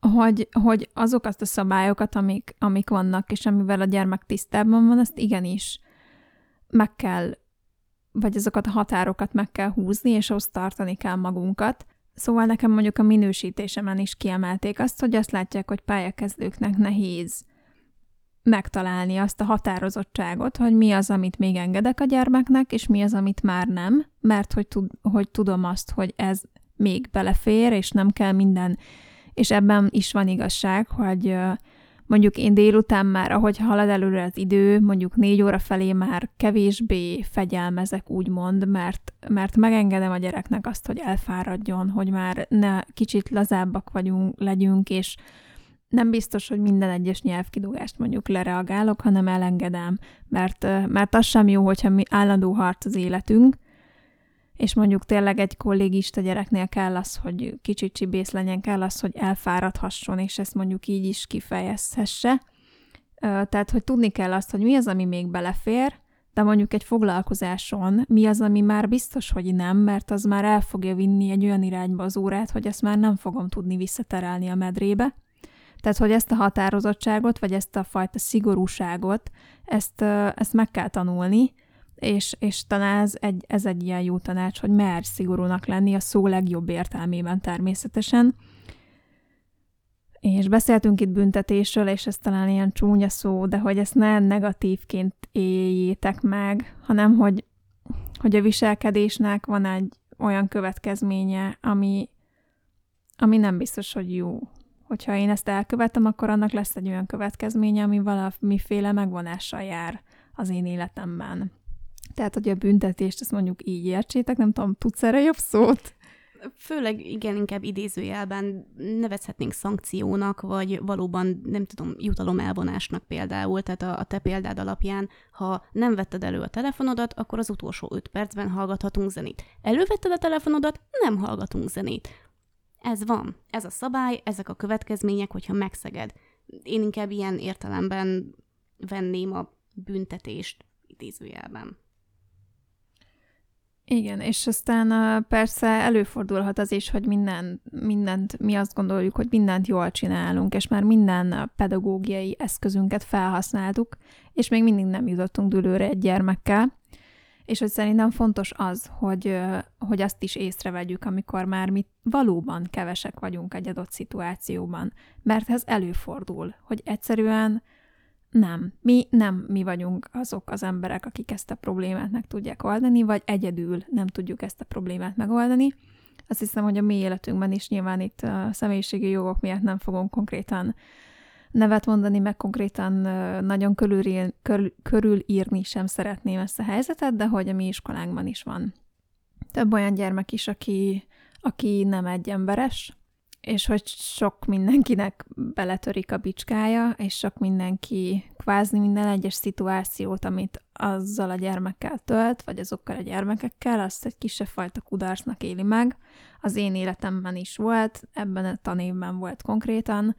hogy, hogy azok azt a szabályokat, amik, amik vannak, és amivel a gyermek tisztában van, azt igenis meg kell, vagy azokat a határokat meg kell húzni, és ahhoz tartani kell magunkat. Szóval nekem mondjuk a minősítésemen is kiemelték azt, hogy azt látják, hogy pályakezdőknek nehéz megtalálni azt a határozottságot, hogy mi az, amit még engedek a gyermeknek, és mi az, amit már nem, mert hogy, tud, hogy tudom azt, hogy ez még belefér, és nem kell minden, és ebben is van igazság, hogy mondjuk én délután már, ahogy halad előre az idő, mondjuk négy óra felé már kevésbé fegyelmezek, úgymond, mert, mert megengedem a gyereknek azt, hogy elfáradjon, hogy már ne kicsit lazábbak vagyunk, legyünk, és nem biztos, hogy minden egyes nyelvkidúgást mondjuk lereagálok, hanem elengedem, mert, mert az sem jó, hogyha mi állandó harc az életünk, és mondjuk tényleg egy kollégista gyereknél kell az, hogy kicsit csibész legyen, kell az, hogy elfáradhasson, és ezt mondjuk így is kifejezhesse. Tehát, hogy tudni kell azt, hogy mi az, ami még belefér, de mondjuk egy foglalkozáson mi az, ami már biztos, hogy nem, mert az már el fogja vinni egy olyan irányba az órát, hogy ezt már nem fogom tudni visszaterelni a medrébe. Tehát, hogy ezt a határozottságot, vagy ezt a fajta szigorúságot, ezt, ezt meg kell tanulni, és, és talán ez egy, ez egy ilyen jó tanács, hogy mer szigorúnak lenni a szó legjobb értelmében természetesen. És beszéltünk itt büntetésről, és ez talán ilyen csúnya szó, de hogy ezt ne negatívként éljétek meg, hanem hogy, hogy a viselkedésnek van egy olyan következménye, ami, ami nem biztos, hogy jó hogyha én ezt elkövetem, akkor annak lesz egy olyan következménye, ami valamiféle megvonással jár az én életemben. Tehát, hogy a büntetést, ezt mondjuk így értsétek, nem tudom, tudsz erre jobb szót? Főleg igen, inkább idézőjelben nevezhetnénk szankciónak, vagy valóban, nem tudom, jutalom elvonásnak például, tehát a, a te példád alapján, ha nem vetted elő a telefonodat, akkor az utolsó öt percben hallgathatunk zenét. Elővetted a telefonodat, nem hallgatunk zenét ez van, ez a szabály, ezek a következmények, hogyha megszeged. Én inkább ilyen értelemben venném a büntetést idézőjelben. Igen, és aztán persze előfordulhat az is, hogy minden, mindent, mi azt gondoljuk, hogy mindent jól csinálunk, és már minden pedagógiai eszközünket felhasználtuk, és még mindig nem jutottunk dülőre egy gyermekkel. És hogy szerintem fontos az, hogy, hogy azt is észrevegyük, amikor már mi valóban kevesek vagyunk egy adott szituációban. Mert ez előfordul, hogy egyszerűen nem. Mi nem mi vagyunk azok az emberek, akik ezt a problémát meg tudják oldani, vagy egyedül nem tudjuk ezt a problémát megoldani. Azt hiszem, hogy a mi életünkben is nyilván itt a személyiségi jogok miatt nem fogunk konkrétan nevet mondani, meg konkrétan nagyon körülír, körül, körülírni sem szeretném ezt a helyzetet, de hogy a mi iskolánkban is van több olyan gyermek is, aki, aki nem egy emberes, és hogy sok mindenkinek beletörik a bicskája, és sok mindenki kvázi minden egyes szituációt, amit azzal a gyermekkel tölt, vagy azokkal a gyermekekkel, azt egy kisebb fajta kudarcnak éli meg. Az én életemben is volt, ebben a tanévben volt konkrétan,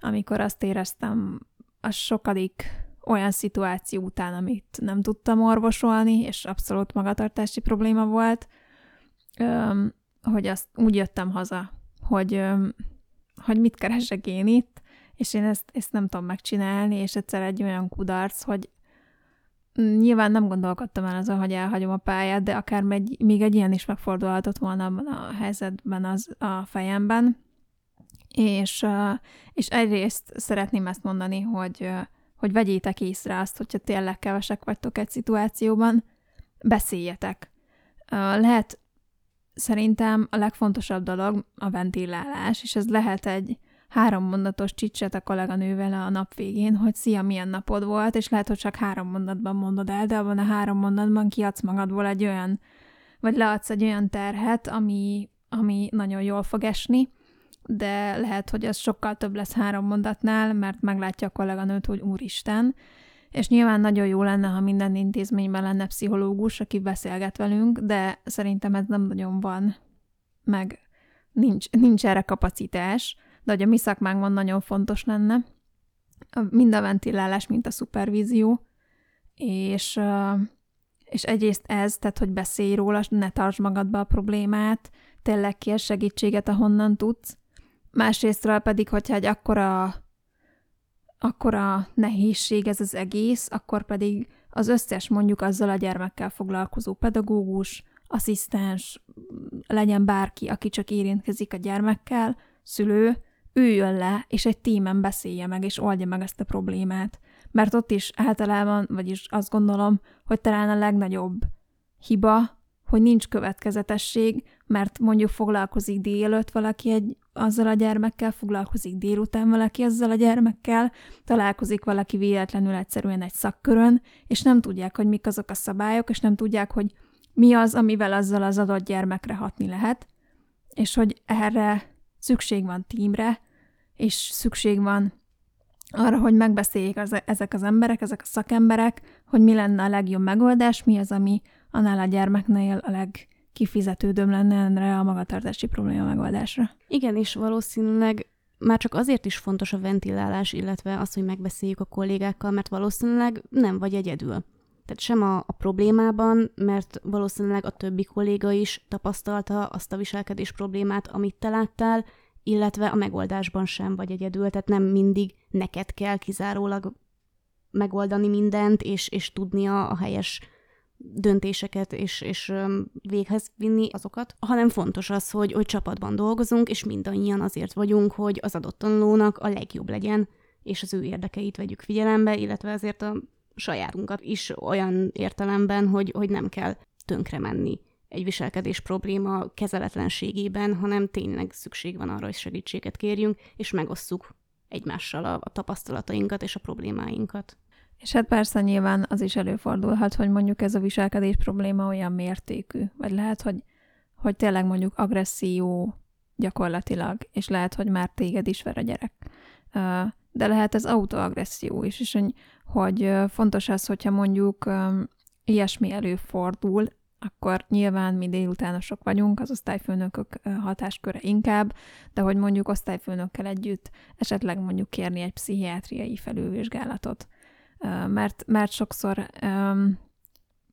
amikor azt éreztem a sokadik olyan szituáció után, amit nem tudtam orvosolni, és abszolút magatartási probléma volt, hogy azt úgy jöttem haza, hogy, hogy mit keresek én itt, és én ezt, ezt nem tudom megcsinálni, és egyszer egy olyan kudarc, hogy nyilván nem gondolkodtam el azon, hogy elhagyom a pályát, de akár megy, még egy ilyen is megfordulhatott volna abban a helyzetben az a fejemben. És, és egyrészt szeretném ezt mondani, hogy, hogy vegyétek észre azt, hogyha tényleg kevesek vagytok egy szituációban, beszéljetek. Lehet szerintem a legfontosabb dolog a ventilálás, és ez lehet egy három mondatos csicset a kolléganővel a nap végén, hogy szia, milyen napod volt, és lehet, hogy csak három mondatban mondod el, de abban a három mondatban kiadsz magadból egy olyan, vagy leadsz egy olyan terhet, ami, ami nagyon jól fog esni, de lehet, hogy az sokkal több lesz három mondatnál, mert meglátja a kolléganőt, hogy úristen, és nyilván nagyon jó lenne, ha minden intézményben lenne pszichológus, aki beszélget velünk, de szerintem ez nem nagyon van, meg. Nincs, nincs erre kapacitás, de hogy a mi szakmánkban nagyon fontos lenne, mind a ventilálás, mint a szupervízió, és, és egyrészt ez, tehát hogy beszélj róla, ne tartsd magadba a problémát, tényleg kér segítséget, ahonnan tudsz, másrésztről pedig, hogyha egy akkora akkora nehézség ez az egész, akkor pedig az összes mondjuk azzal a gyermekkel foglalkozó pedagógus, asszisztens, legyen bárki, aki csak érintkezik a gyermekkel, szülő, üljön le, és egy tímen beszélje meg, és oldja meg ezt a problémát. Mert ott is általában, vagyis azt gondolom, hogy talán a legnagyobb hiba, hogy nincs következetesség, mert mondjuk foglalkozik délelőtt valaki egy azzal a gyermekkel, foglalkozik délután valaki azzal a gyermekkel, találkozik valaki véletlenül egyszerűen egy szakkörön, és nem tudják, hogy mik azok a szabályok, és nem tudják, hogy mi az, amivel azzal az adott gyermekre hatni lehet, és hogy erre szükség van tímre, és szükség van arra, hogy megbeszéljék az, ezek az emberek, ezek a szakemberek, hogy mi lenne a legjobb megoldás, mi az, ami annál a gyermeknél a legkifizetődőbb lenne erre a magatartási probléma megoldásra. Igen, és valószínűleg már csak azért is fontos a ventilálás, illetve az, hogy megbeszéljük a kollégákkal, mert valószínűleg nem vagy egyedül. Tehát sem a, a problémában, mert valószínűleg a többi kolléga is tapasztalta azt a viselkedés problémát, amit te láttál, illetve a megoldásban sem vagy egyedül, tehát nem mindig neked kell kizárólag megoldani mindent, és, és tudnia a helyes döntéseket és, és véghez vinni azokat, hanem fontos az, hogy, hogy csapatban dolgozunk, és mindannyian azért vagyunk, hogy az adott tanulónak a legjobb legyen, és az ő érdekeit vegyük figyelembe, illetve azért a sajátunkat is olyan értelemben, hogy, hogy nem kell tönkre menni egy viselkedés probléma kezeletlenségében, hanem tényleg szükség van arra, hogy segítséget kérjünk, és megosszuk egymással a, a tapasztalatainkat és a problémáinkat. És hát persze nyilván az is előfordulhat, hogy mondjuk ez a viselkedés probléma olyan mértékű, vagy lehet, hogy, hogy tényleg mondjuk agresszió gyakorlatilag, és lehet, hogy már téged is ver a gyerek. De lehet ez autoagresszió is, és hogy fontos az, hogyha mondjuk ilyesmi előfordul, akkor nyilván mi délutánosok vagyunk, az osztályfőnökök hatásköre inkább, de hogy mondjuk osztályfőnökkel együtt esetleg mondjuk kérni egy pszichiátriai felülvizsgálatot. Mert, mert sokszor um,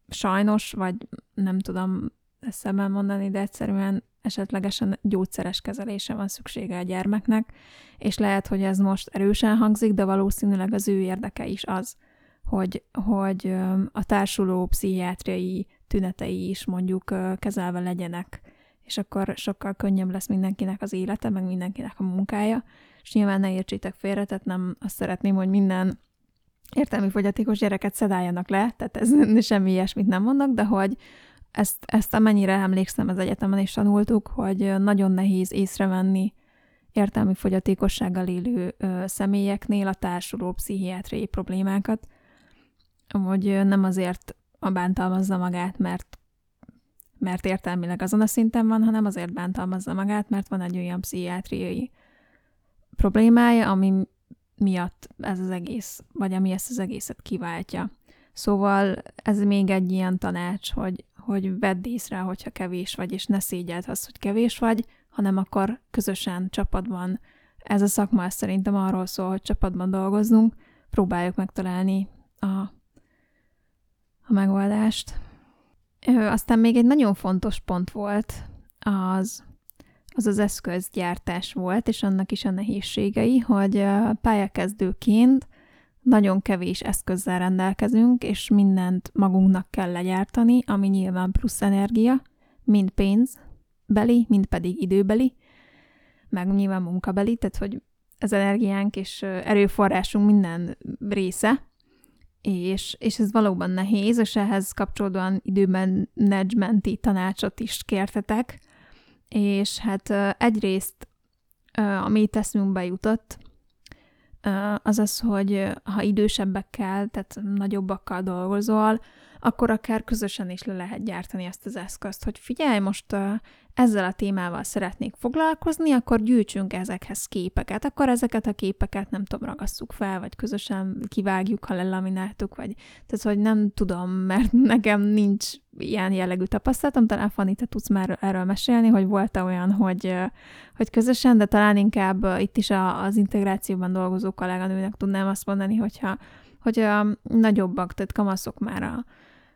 sajnos, vagy nem tudom ezt mondani, de egyszerűen esetlegesen gyógyszeres kezelése van szüksége a gyermeknek, és lehet, hogy ez most erősen hangzik, de valószínűleg az ő érdeke is az, hogy, hogy a társuló pszichiátriai tünetei is mondjuk kezelve legyenek, és akkor sokkal könnyebb lesz mindenkinek az élete, meg mindenkinek a munkája, és nyilván ne értsétek félre, tehát nem azt szeretném, hogy minden értelmi fogyatékos gyereket szedáljanak le, tehát ez semmi ilyesmit nem mondok, de hogy ezt, ezt amennyire emlékszem az egyetemen is tanultuk, hogy nagyon nehéz észrevenni értelmi fogyatékossággal élő ö, személyeknél a társuló pszichiátriai problémákat, hogy nem azért bántalmazza magát, mert mert értelmileg azon a szinten van, hanem azért bántalmazza magát, mert van egy olyan pszichiátriai problémája, ami miatt ez az egész, vagy ami ezt az egészet kiváltja. Szóval ez még egy ilyen tanács, hogy, hogy vedd észre, hogyha kevés vagy, és ne szégyeld azt, hogy kevés vagy, hanem akkor közösen, csapatban. Ez a szakma szerintem arról szól, hogy csapatban dolgozzunk, próbáljuk megtalálni a, a megoldást. Aztán még egy nagyon fontos pont volt az, az az eszközgyártás volt, és annak is a nehézségei, hogy pályakezdőként nagyon kevés eszközzel rendelkezünk, és mindent magunknak kell legyártani, ami nyilván plusz energia, mind pénz beli, mind pedig időbeli, meg nyilván munkabeli, tehát hogy az energiánk és erőforrásunk minden része, és, és ez valóban nehéz, és ehhez kapcsolódóan időben menedzsmenti tanácsot is kértetek, és hát egyrészt, ami teszünkbe jutott, az az, hogy ha idősebbekkel, tehát nagyobbakkal dolgozol, akkor akár közösen is le lehet gyártani ezt az eszközt, hogy figyelj, most ezzel a témával szeretnék foglalkozni, akkor gyűjtsünk ezekhez képeket, akkor ezeket a képeket nem tudom, ragasszuk fel, vagy közösen kivágjuk, ha lelamináltuk, vagy tehát, hogy nem tudom, mert nekem nincs ilyen jellegű tapasztalatom, talán Fanny, te tudsz már erről mesélni, hogy volt-e olyan, hogy, hogy közösen, de talán inkább itt is az integrációban dolgozó kolléganőnek tudnám azt mondani, hogyha hogy a nagyobbak, tehát kamaszok már a,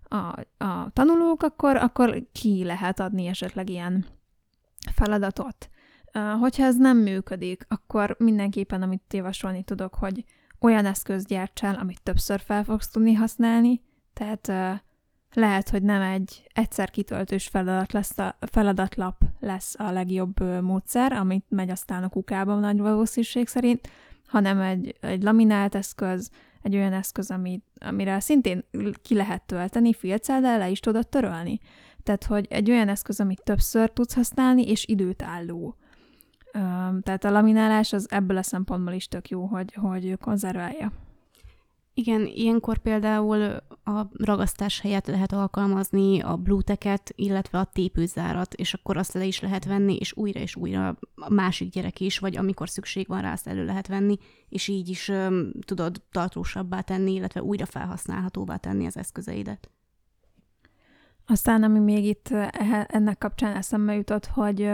a, a tanulók, akkor, akkor ki lehet adni esetleg ilyen feladatot. Hogyha ez nem működik, akkor mindenképpen, amit javasolni tudok, hogy olyan eszköz gyártsál, amit többször fel fogsz tudni használni, tehát lehet, hogy nem egy egyszer kitöltős feladat lesz a, feladatlap lesz a legjobb módszer, amit megy aztán a kukában nagy valószínűség szerint, hanem egy, egy laminált eszköz, egy olyan eszköz, ami, amire szintén ki lehet tölteni filccel, le is tudod törölni. Tehát, hogy egy olyan eszköz, amit többször tudsz használni, és időt álló. Tehát a laminálás az ebből a szempontból is tök jó, hogy, hogy konzerválja. Igen, ilyenkor például a ragasztás helyett lehet alkalmazni a blúteket, illetve a tépőzárat, és akkor azt le is lehet venni, és újra és újra a másik gyerek is, vagy amikor szükség van rá, azt elő lehet venni, és így is um, tudod tartósabbá tenni, illetve újra felhasználhatóvá tenni az eszközeidet. Aztán, ami még itt ennek kapcsán eszembe jutott, hogy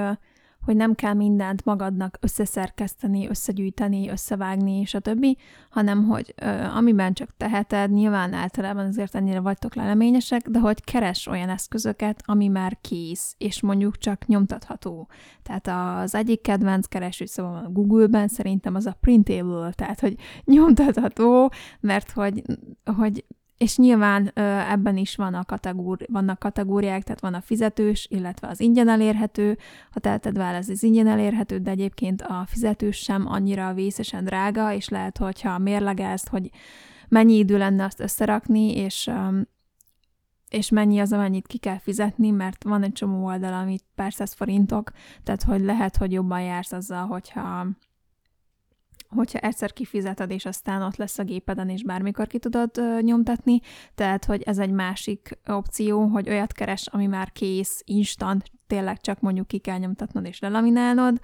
hogy nem kell mindent magadnak összeszerkeszteni, összegyűjteni, összevágni, stb., hanem hogy ö, amiben csak teheted, nyilván általában azért ennyire vagytok leleményesek, de hogy keres olyan eszközöket, ami már kész, és mondjuk csak nyomtatható. Tehát az egyik kedvenc kereső szóval a Google-ben szerintem az a printable, tehát hogy nyomtatható, mert hogy, hogy és nyilván ebben is van a kategóri- vannak kategóriák, tehát van a fizetős, illetve az ingyen elérhető. Ha teheted válasz, az ingyen elérhető, de egyébként a fizetős sem annyira vészesen drága, és lehet, hogyha mérlegelsz, hogy mennyi idő lenne azt összerakni, és, és mennyi az, amennyit ki kell fizetni, mert van egy csomó oldal, amit pár száz forintok, tehát hogy lehet, hogy jobban jársz azzal, hogyha hogyha egyszer kifizeted, és aztán ott lesz a gépeden, és bármikor ki tudod ö, nyomtatni. Tehát, hogy ez egy másik opció, hogy olyat keres, ami már kész, instant, tényleg csak mondjuk ki kell nyomtatnod és lelaminálnod.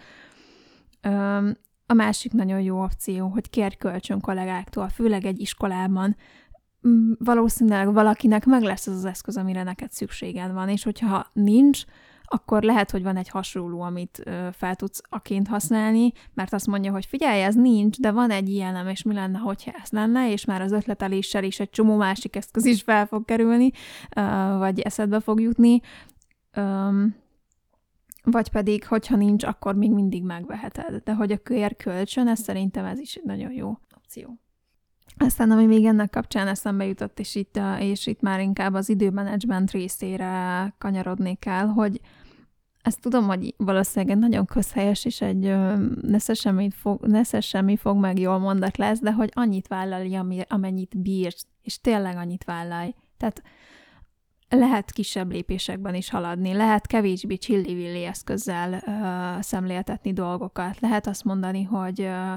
Ö, a másik nagyon jó opció, hogy kérj kölcsön kollégáktól, főleg egy iskolában. mm, valószínűleg valakinek meg lesz az az eszköz, amire neked szükséged van, és hogyha nincs, akkor lehet, hogy van egy hasonló, amit fel tudsz aként használni, mert azt mondja, hogy figyelj, ez nincs, de van egy ilyenem, és mi lenne, hogyha ez lenne, és már az ötleteléssel is egy csomó másik eszköz is fel fog kerülni, vagy eszedbe fog jutni. Vagy pedig, hogyha nincs, akkor még mindig megveheted. De hogy a kér kölcsön, ez szerintem ez is egy nagyon jó opció. Aztán, ami még ennek kapcsán eszembe jutott, és itt, és itt már inkább az időmenedzsment részére kanyarodnék el, hogy ezt tudom, hogy valószínűleg egy nagyon közhelyes és egy nesze semmi fog, nesze semmi fog meg jól mondat lesz, de hogy annyit vállalja, amennyit bírsz, és tényleg annyit vállalj. Tehát lehet kisebb lépésekben is haladni, lehet kevésbé csillivilli eszközzel uh, szemléltetni dolgokat, lehet azt mondani, hogy uh,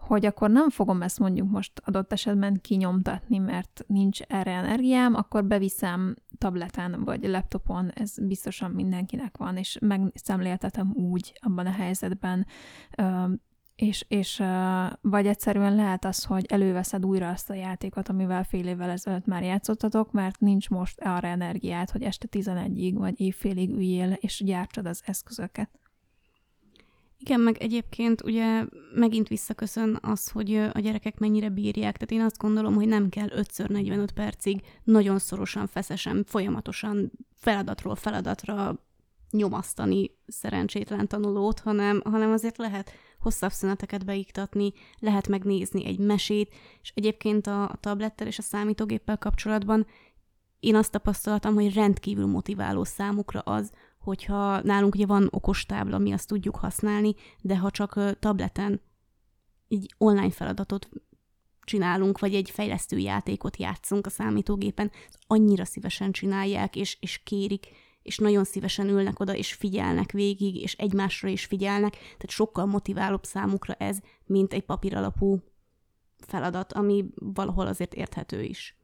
hogy akkor nem fogom ezt mondjuk most adott esetben kinyomtatni, mert nincs erre energiám, akkor beviszem tableten vagy laptopon, ez biztosan mindenkinek van, és megszemléltetem úgy abban a helyzetben, és, és vagy egyszerűen lehet az, hogy előveszed újra azt a játékot, amivel fél évvel ezelőtt már játszottatok, mert nincs most arra energiát, hogy este 11-ig vagy évfélig üljél, és gyártsad az eszközöket. Igen, meg egyébként ugye megint visszaköszön az, hogy a gyerekek mennyire bírják. Tehát én azt gondolom, hogy nem kell 5x45 percig nagyon szorosan, feszesen, folyamatosan feladatról feladatra nyomasztani szerencsétlen tanulót, hanem, hanem azért lehet hosszabb szüneteket beiktatni, lehet megnézni egy mesét, és egyébként a, a tablettel és a számítógéppel kapcsolatban én azt tapasztaltam, hogy rendkívül motiváló számukra az, hogyha nálunk ugye van okostábla, mi azt tudjuk használni, de ha csak tableten egy online feladatot csinálunk, vagy egy fejlesztő játékot játszunk a számítógépen, annyira szívesen csinálják, és, és kérik, és nagyon szívesen ülnek oda, és figyelnek végig, és egymásra is figyelnek, tehát sokkal motiválóbb számukra ez, mint egy papíralapú feladat, ami valahol azért érthető is.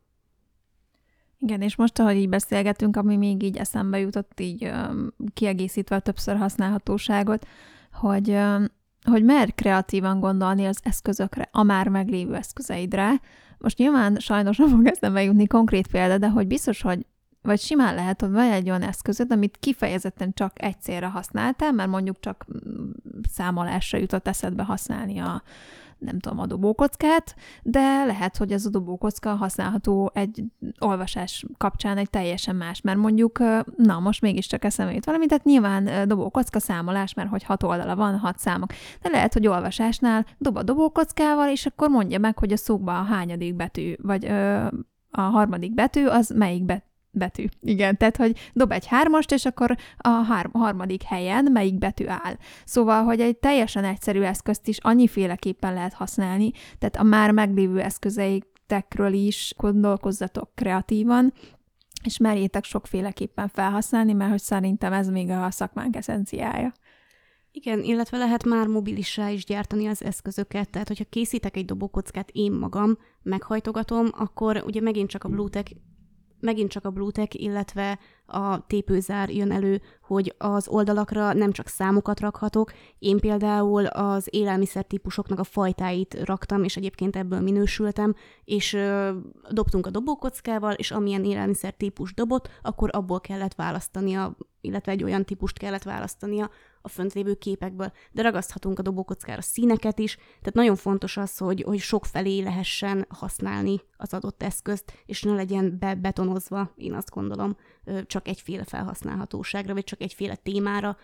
Igen, és most, ahogy így beszélgetünk, ami még így eszembe jutott, így kiegészítve a többször használhatóságot, hogy, hogy mer kreatívan gondolni az eszközökre, a már meglévő eszközeidre. Most nyilván sajnos nem fog eszembe jutni konkrét példa, de hogy biztos, hogy vagy simán lehet, hogy van egy olyan eszközöd, amit kifejezetten csak egy célra használtál, mert mondjuk csak mm, számolásra jutott eszedbe használni a, nem tudom, a dobókockát, de lehet, hogy ez a dobókocka használható egy olvasás kapcsán egy teljesen más, mert mondjuk, na, most mégiscsak eszembe jut valami, tehát nyilván dobókocka számolás, mert hogy hat oldala van, hat számok, de lehet, hogy olvasásnál dob a dobókockával, és akkor mondja meg, hogy a szókban a hányadik betű, vagy a harmadik betű, az melyik betű betű. Igen, tehát, hogy dob egy hármast, és akkor a hár- harmadik helyen melyik betű áll. Szóval, hogy egy teljesen egyszerű eszközt is annyiféleképpen lehet használni, tehát a már meglévő eszközeitekről is gondolkozzatok kreatívan, és merjétek sokféleképpen felhasználni, mert hogy szerintem ez még a szakmánk eszenciája. Igen, illetve lehet már mobilissá is gyártani az eszközöket, tehát hogyha készítek egy dobókockát én magam, meghajtogatom, akkor ugye megint csak a Bluetech megint csak a Bluetech, illetve a tépőzár jön elő, hogy az oldalakra nem csak számokat rakhatok, én például az élelmiszer típusoknak a fajtáit raktam, és egyébként ebből minősültem, és ö, dobtunk a dobókockával, és amilyen élelmiszer típus dobott, akkor abból kellett választania, illetve egy olyan típust kellett választania, a fönt lévő képekből, de ragaszthatunk a dobókockára színeket is, tehát nagyon fontos az, hogy, hogy sok felé lehessen használni az adott eszközt, és ne legyen be betonozva, én azt gondolom, csak egyféle felhasználhatóságra, vagy csak egyféle témára,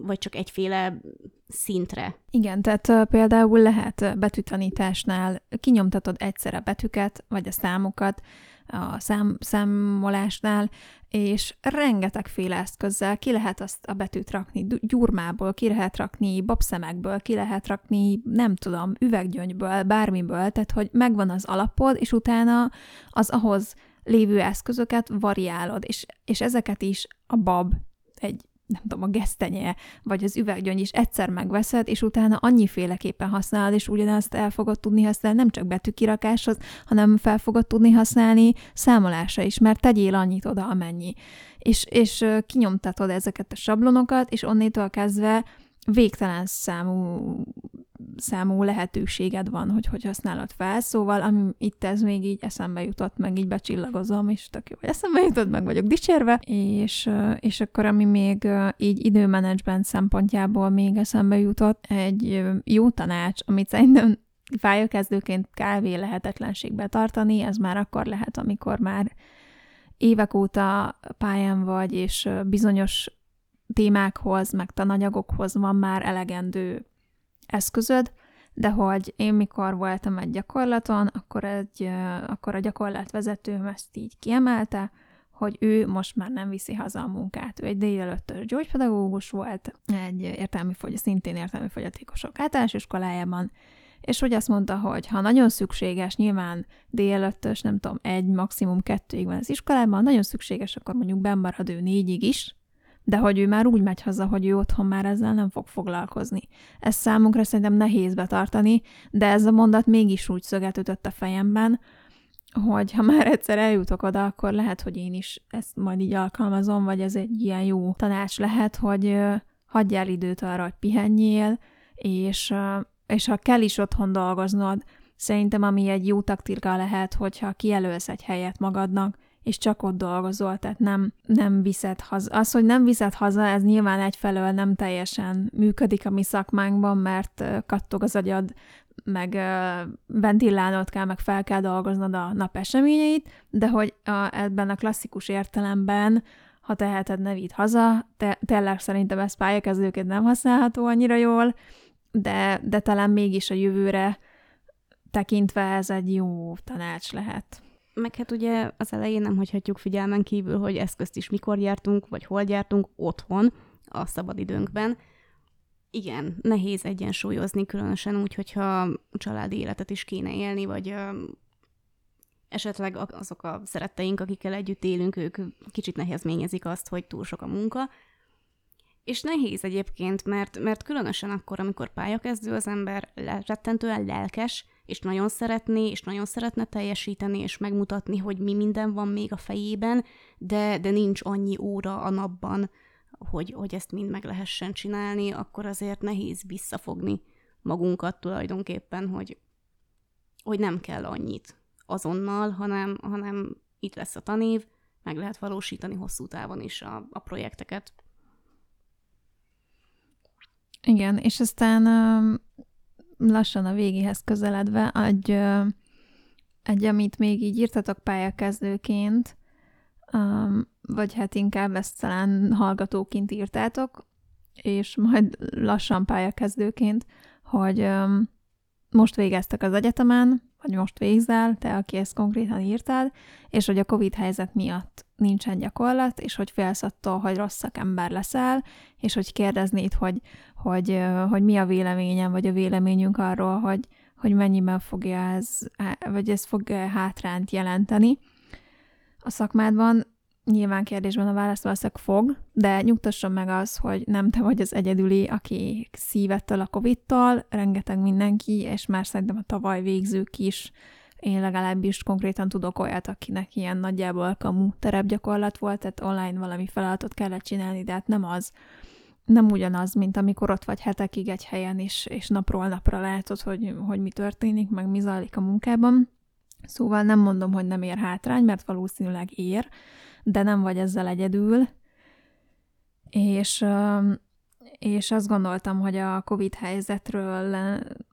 vagy csak egyféle szintre. Igen, tehát például lehet betűtanításnál kinyomtatod egyszerre a betűket, vagy a számokat, a szám, számolásnál, és rengetegféle eszközzel ki lehet azt a betűt rakni. Gyurmából, ki lehet rakni babszemekből, ki lehet rakni, nem tudom, üveggyöngyből, bármiből, tehát hogy megvan az alapod, és utána az ahhoz lévő eszközöket variálod, és, és ezeket is a bab egy nem tudom, a gesztenye, vagy az üveggyöngy is egyszer megveszed, és utána annyiféleképpen használod, és ugyanazt el fogod tudni használni nem csak betűkirakáshoz, hanem fel fogod tudni használni számolásra is, mert tegyél annyit oda, amennyi. És, és kinyomtatod ezeket a sablonokat, és onnétől kezdve végtelen számú számú lehetőséged van, hogy hogy használod fel, szóval ami itt ez még így eszembe jutott, meg így becsillagozom, és tök jó, hogy eszembe jutott, meg vagyok dicsérve, és, és akkor ami még így időmenedzsment szempontjából még eszembe jutott, egy jó tanács, amit szerintem pályakezdőként kávé lehetetlenség tartani, ez már akkor lehet, amikor már évek óta pályán vagy, és bizonyos témákhoz, meg tananyagokhoz van már elegendő eszközöd, de hogy én mikor voltam egy gyakorlaton, akkor, egy, akkor a gyakorlatvezetőm ezt így kiemelte, hogy ő most már nem viszi haza a munkát. Ő egy délelőttös gyógypedagógus volt, egy értelmi fogy, szintén értelmi fogyatékosok általános iskolájában, és hogy azt mondta, hogy ha nagyon szükséges, nyilván délelőttös, nem tudom, egy, maximum kettőig van az iskolában, nagyon szükséges, akkor mondjuk bemarad ő négyig is, de hogy ő már úgy megy haza, hogy ő otthon már ezzel nem fog foglalkozni. Ez számunkra szerintem nehéz betartani, de ez a mondat mégis úgy szöget ütött a fejemben, hogy ha már egyszer eljutok oda, akkor lehet, hogy én is ezt majd így alkalmazom, vagy ez egy ilyen jó tanács lehet, hogy hagyjál időt arra, hogy pihenjél, és, és ha kell is otthon dolgoznod, szerintem ami egy jó taktika lehet, hogyha kijelölsz egy helyet magadnak, és csak ott dolgozol, tehát nem, nem viszed haza. Az, hogy nem viszed haza, ez nyilván egyfelől nem teljesen működik a mi szakmánkban, mert kattog az agyad, meg ventilálnod kell, meg fel kell dolgoznod a nap eseményeit, de hogy a, ebben a klasszikus értelemben, ha teheted, ne vidd haza, te, tényleg szerintem ez pályakezdőként nem használható annyira jól, de, de talán mégis a jövőre tekintve ez egy jó tanács lehet. Meg hát ugye az elején nem hagyhatjuk figyelmen kívül, hogy eszközt is mikor gyártunk, vagy hol gyártunk, otthon, a szabadidőnkben. Igen, nehéz egyensúlyozni, különösen úgy, hogyha családi életet is kéne élni, vagy esetleg azok a szeretteink, akikkel együtt élünk, ők kicsit nehezményezik azt, hogy túl sok a munka. És nehéz egyébként, mert, mert különösen akkor, amikor pályakezdő az ember rettentően lelkes, és nagyon szeretné, és nagyon szeretne teljesíteni, és megmutatni, hogy mi minden van még a fejében, de, de nincs annyi óra a napban, hogy, hogy ezt mind meg lehessen csinálni, akkor azért nehéz visszafogni magunkat tulajdonképpen, hogy, hogy nem kell annyit azonnal, hanem, hanem itt lesz a tanév, meg lehet valósítani hosszú távon is a, a projekteket. Igen, és aztán lassan a végéhez közeledve, egy, egy amit még így írtatok pályakezdőként, vagy hát inkább ezt talán hallgatóként írtátok, és majd lassan pályakezdőként, hogy most végeztek az egyetemen, vagy most végzel, te, aki ezt konkrétan írtál, és hogy a Covid helyzet miatt nincsen gyakorlat, és hogy félsz attól, hogy rossz szakember leszel, és hogy kérdeznéd, hogy, hogy, hogy mi a véleményem, vagy a véleményünk arról, hogy, hogy mennyiben fogja ez, vagy ez fog hátránt jelenteni a szakmádban. Nyilván kérdésben a válasz valószínűleg fog, de nyugtasson meg az, hogy nem te vagy az egyedüli, aki szívettől a Covid-tól, rengeteg mindenki, és már szerintem a tavaly végzők is, én legalábbis konkrétan tudok olyat, akinek ilyen nagyjából kamu terepgyakorlat volt, tehát online valami feladatot kellett csinálni, de hát nem az, nem ugyanaz, mint amikor ott vagy hetekig egy helyen, és, és napról napra látod, hogy, hogy mi történik, meg mi zajlik a munkában. Szóval nem mondom, hogy nem ér hátrány, mert valószínűleg ér, de nem vagy ezzel egyedül. És, és azt gondoltam, hogy a COVID helyzetről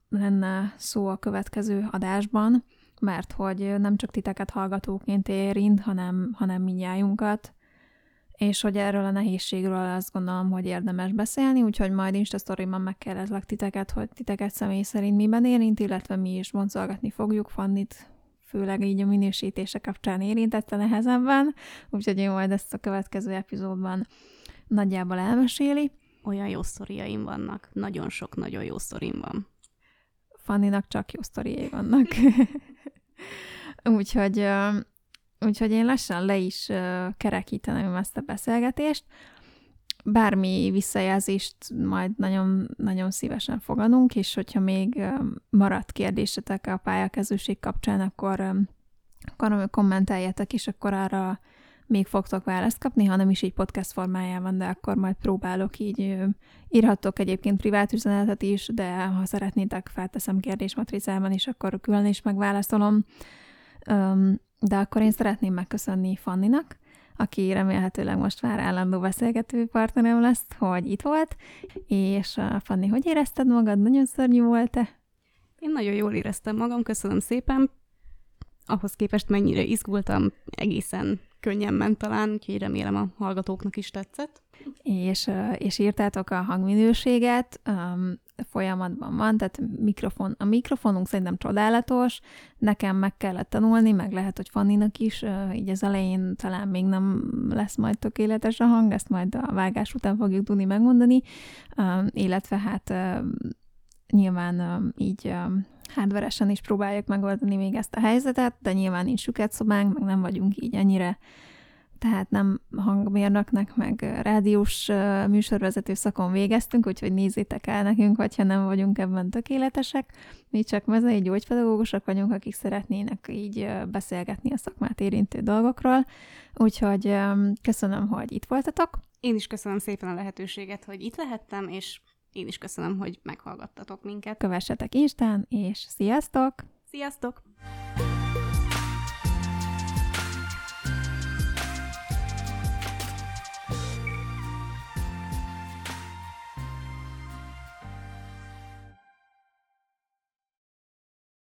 lenne szó a következő adásban, mert hogy nem csak titeket hallgatóként érint, hanem, hanem minnyájunkat, és hogy erről a nehézségről azt gondolom, hogy érdemes beszélni, úgyhogy majd Insta sztoriban megkérdezlek titeket, hogy titeket személy szerint miben érint, illetve mi is boncolgatni fogjuk Fannit, főleg így a minősítése kapcsán érintette nehezebben, úgyhogy én majd ezt a következő epizódban nagyjából elmeséli. Olyan jó sztoriaim vannak, nagyon sok nagyon jó sztorim van. Fanninak csak jó sztoriai vannak. úgyhogy Úgyhogy én lassan le is kerekíteném ezt a beszélgetést. Bármi visszajelzést majd nagyon, nagyon szívesen fogadunk, és hogyha még maradt kérdésetek a pályakezőség kapcsán, akkor, akkor kommenteljetek, és akkor arra még fogtok választ kapni, ha nem is így podcast formájában, de akkor majd próbálok így, írhattok egyébként privát üzenetet is, de ha szeretnétek, felteszem kérdésmatricában is, akkor külön is megválaszolom. De akkor én szeretném megköszönni Fanninak, aki remélhetőleg most már állandó beszélgető partnerem lesz, hogy itt volt, és Fanni, hogy érezted magad? Nagyon szörnyű volt-e? Én nagyon jól éreztem magam, köszönöm szépen. Ahhoz képest mennyire izgultam, egészen könnyen ment talán, úgyhogy remélem a hallgatóknak is tetszett. És, és írtátok a hangminőséget, um, folyamatban van, tehát mikrofon, a mikrofonunk szerintem csodálatos, nekem meg kellett tanulni, meg lehet, hogy Fanninak is, így az elején talán még nem lesz majd tökéletes a hang, ezt majd a vágás után fogjuk tudni megmondani, illetve hát nyilván így hardveresen is próbáljuk megoldani még ezt a helyzetet, de nyilván nincs süket szobánk, meg nem vagyunk így ennyire tehát nem hangmérnöknek, meg rádiós műsorvezető szakon végeztünk, úgyhogy nézzétek el nekünk, hogyha nem vagyunk ebben tökéletesek. Mi csak mezei gyógypedagógusok vagyunk, akik szeretnének így beszélgetni a szakmát érintő dolgokról. Úgyhogy köszönöm, hogy itt voltatok. Én is köszönöm szépen a lehetőséget, hogy itt lehettem, és én is köszönöm, hogy meghallgattatok minket. Kövessetek Instán, és sziasztok! Sziasztok!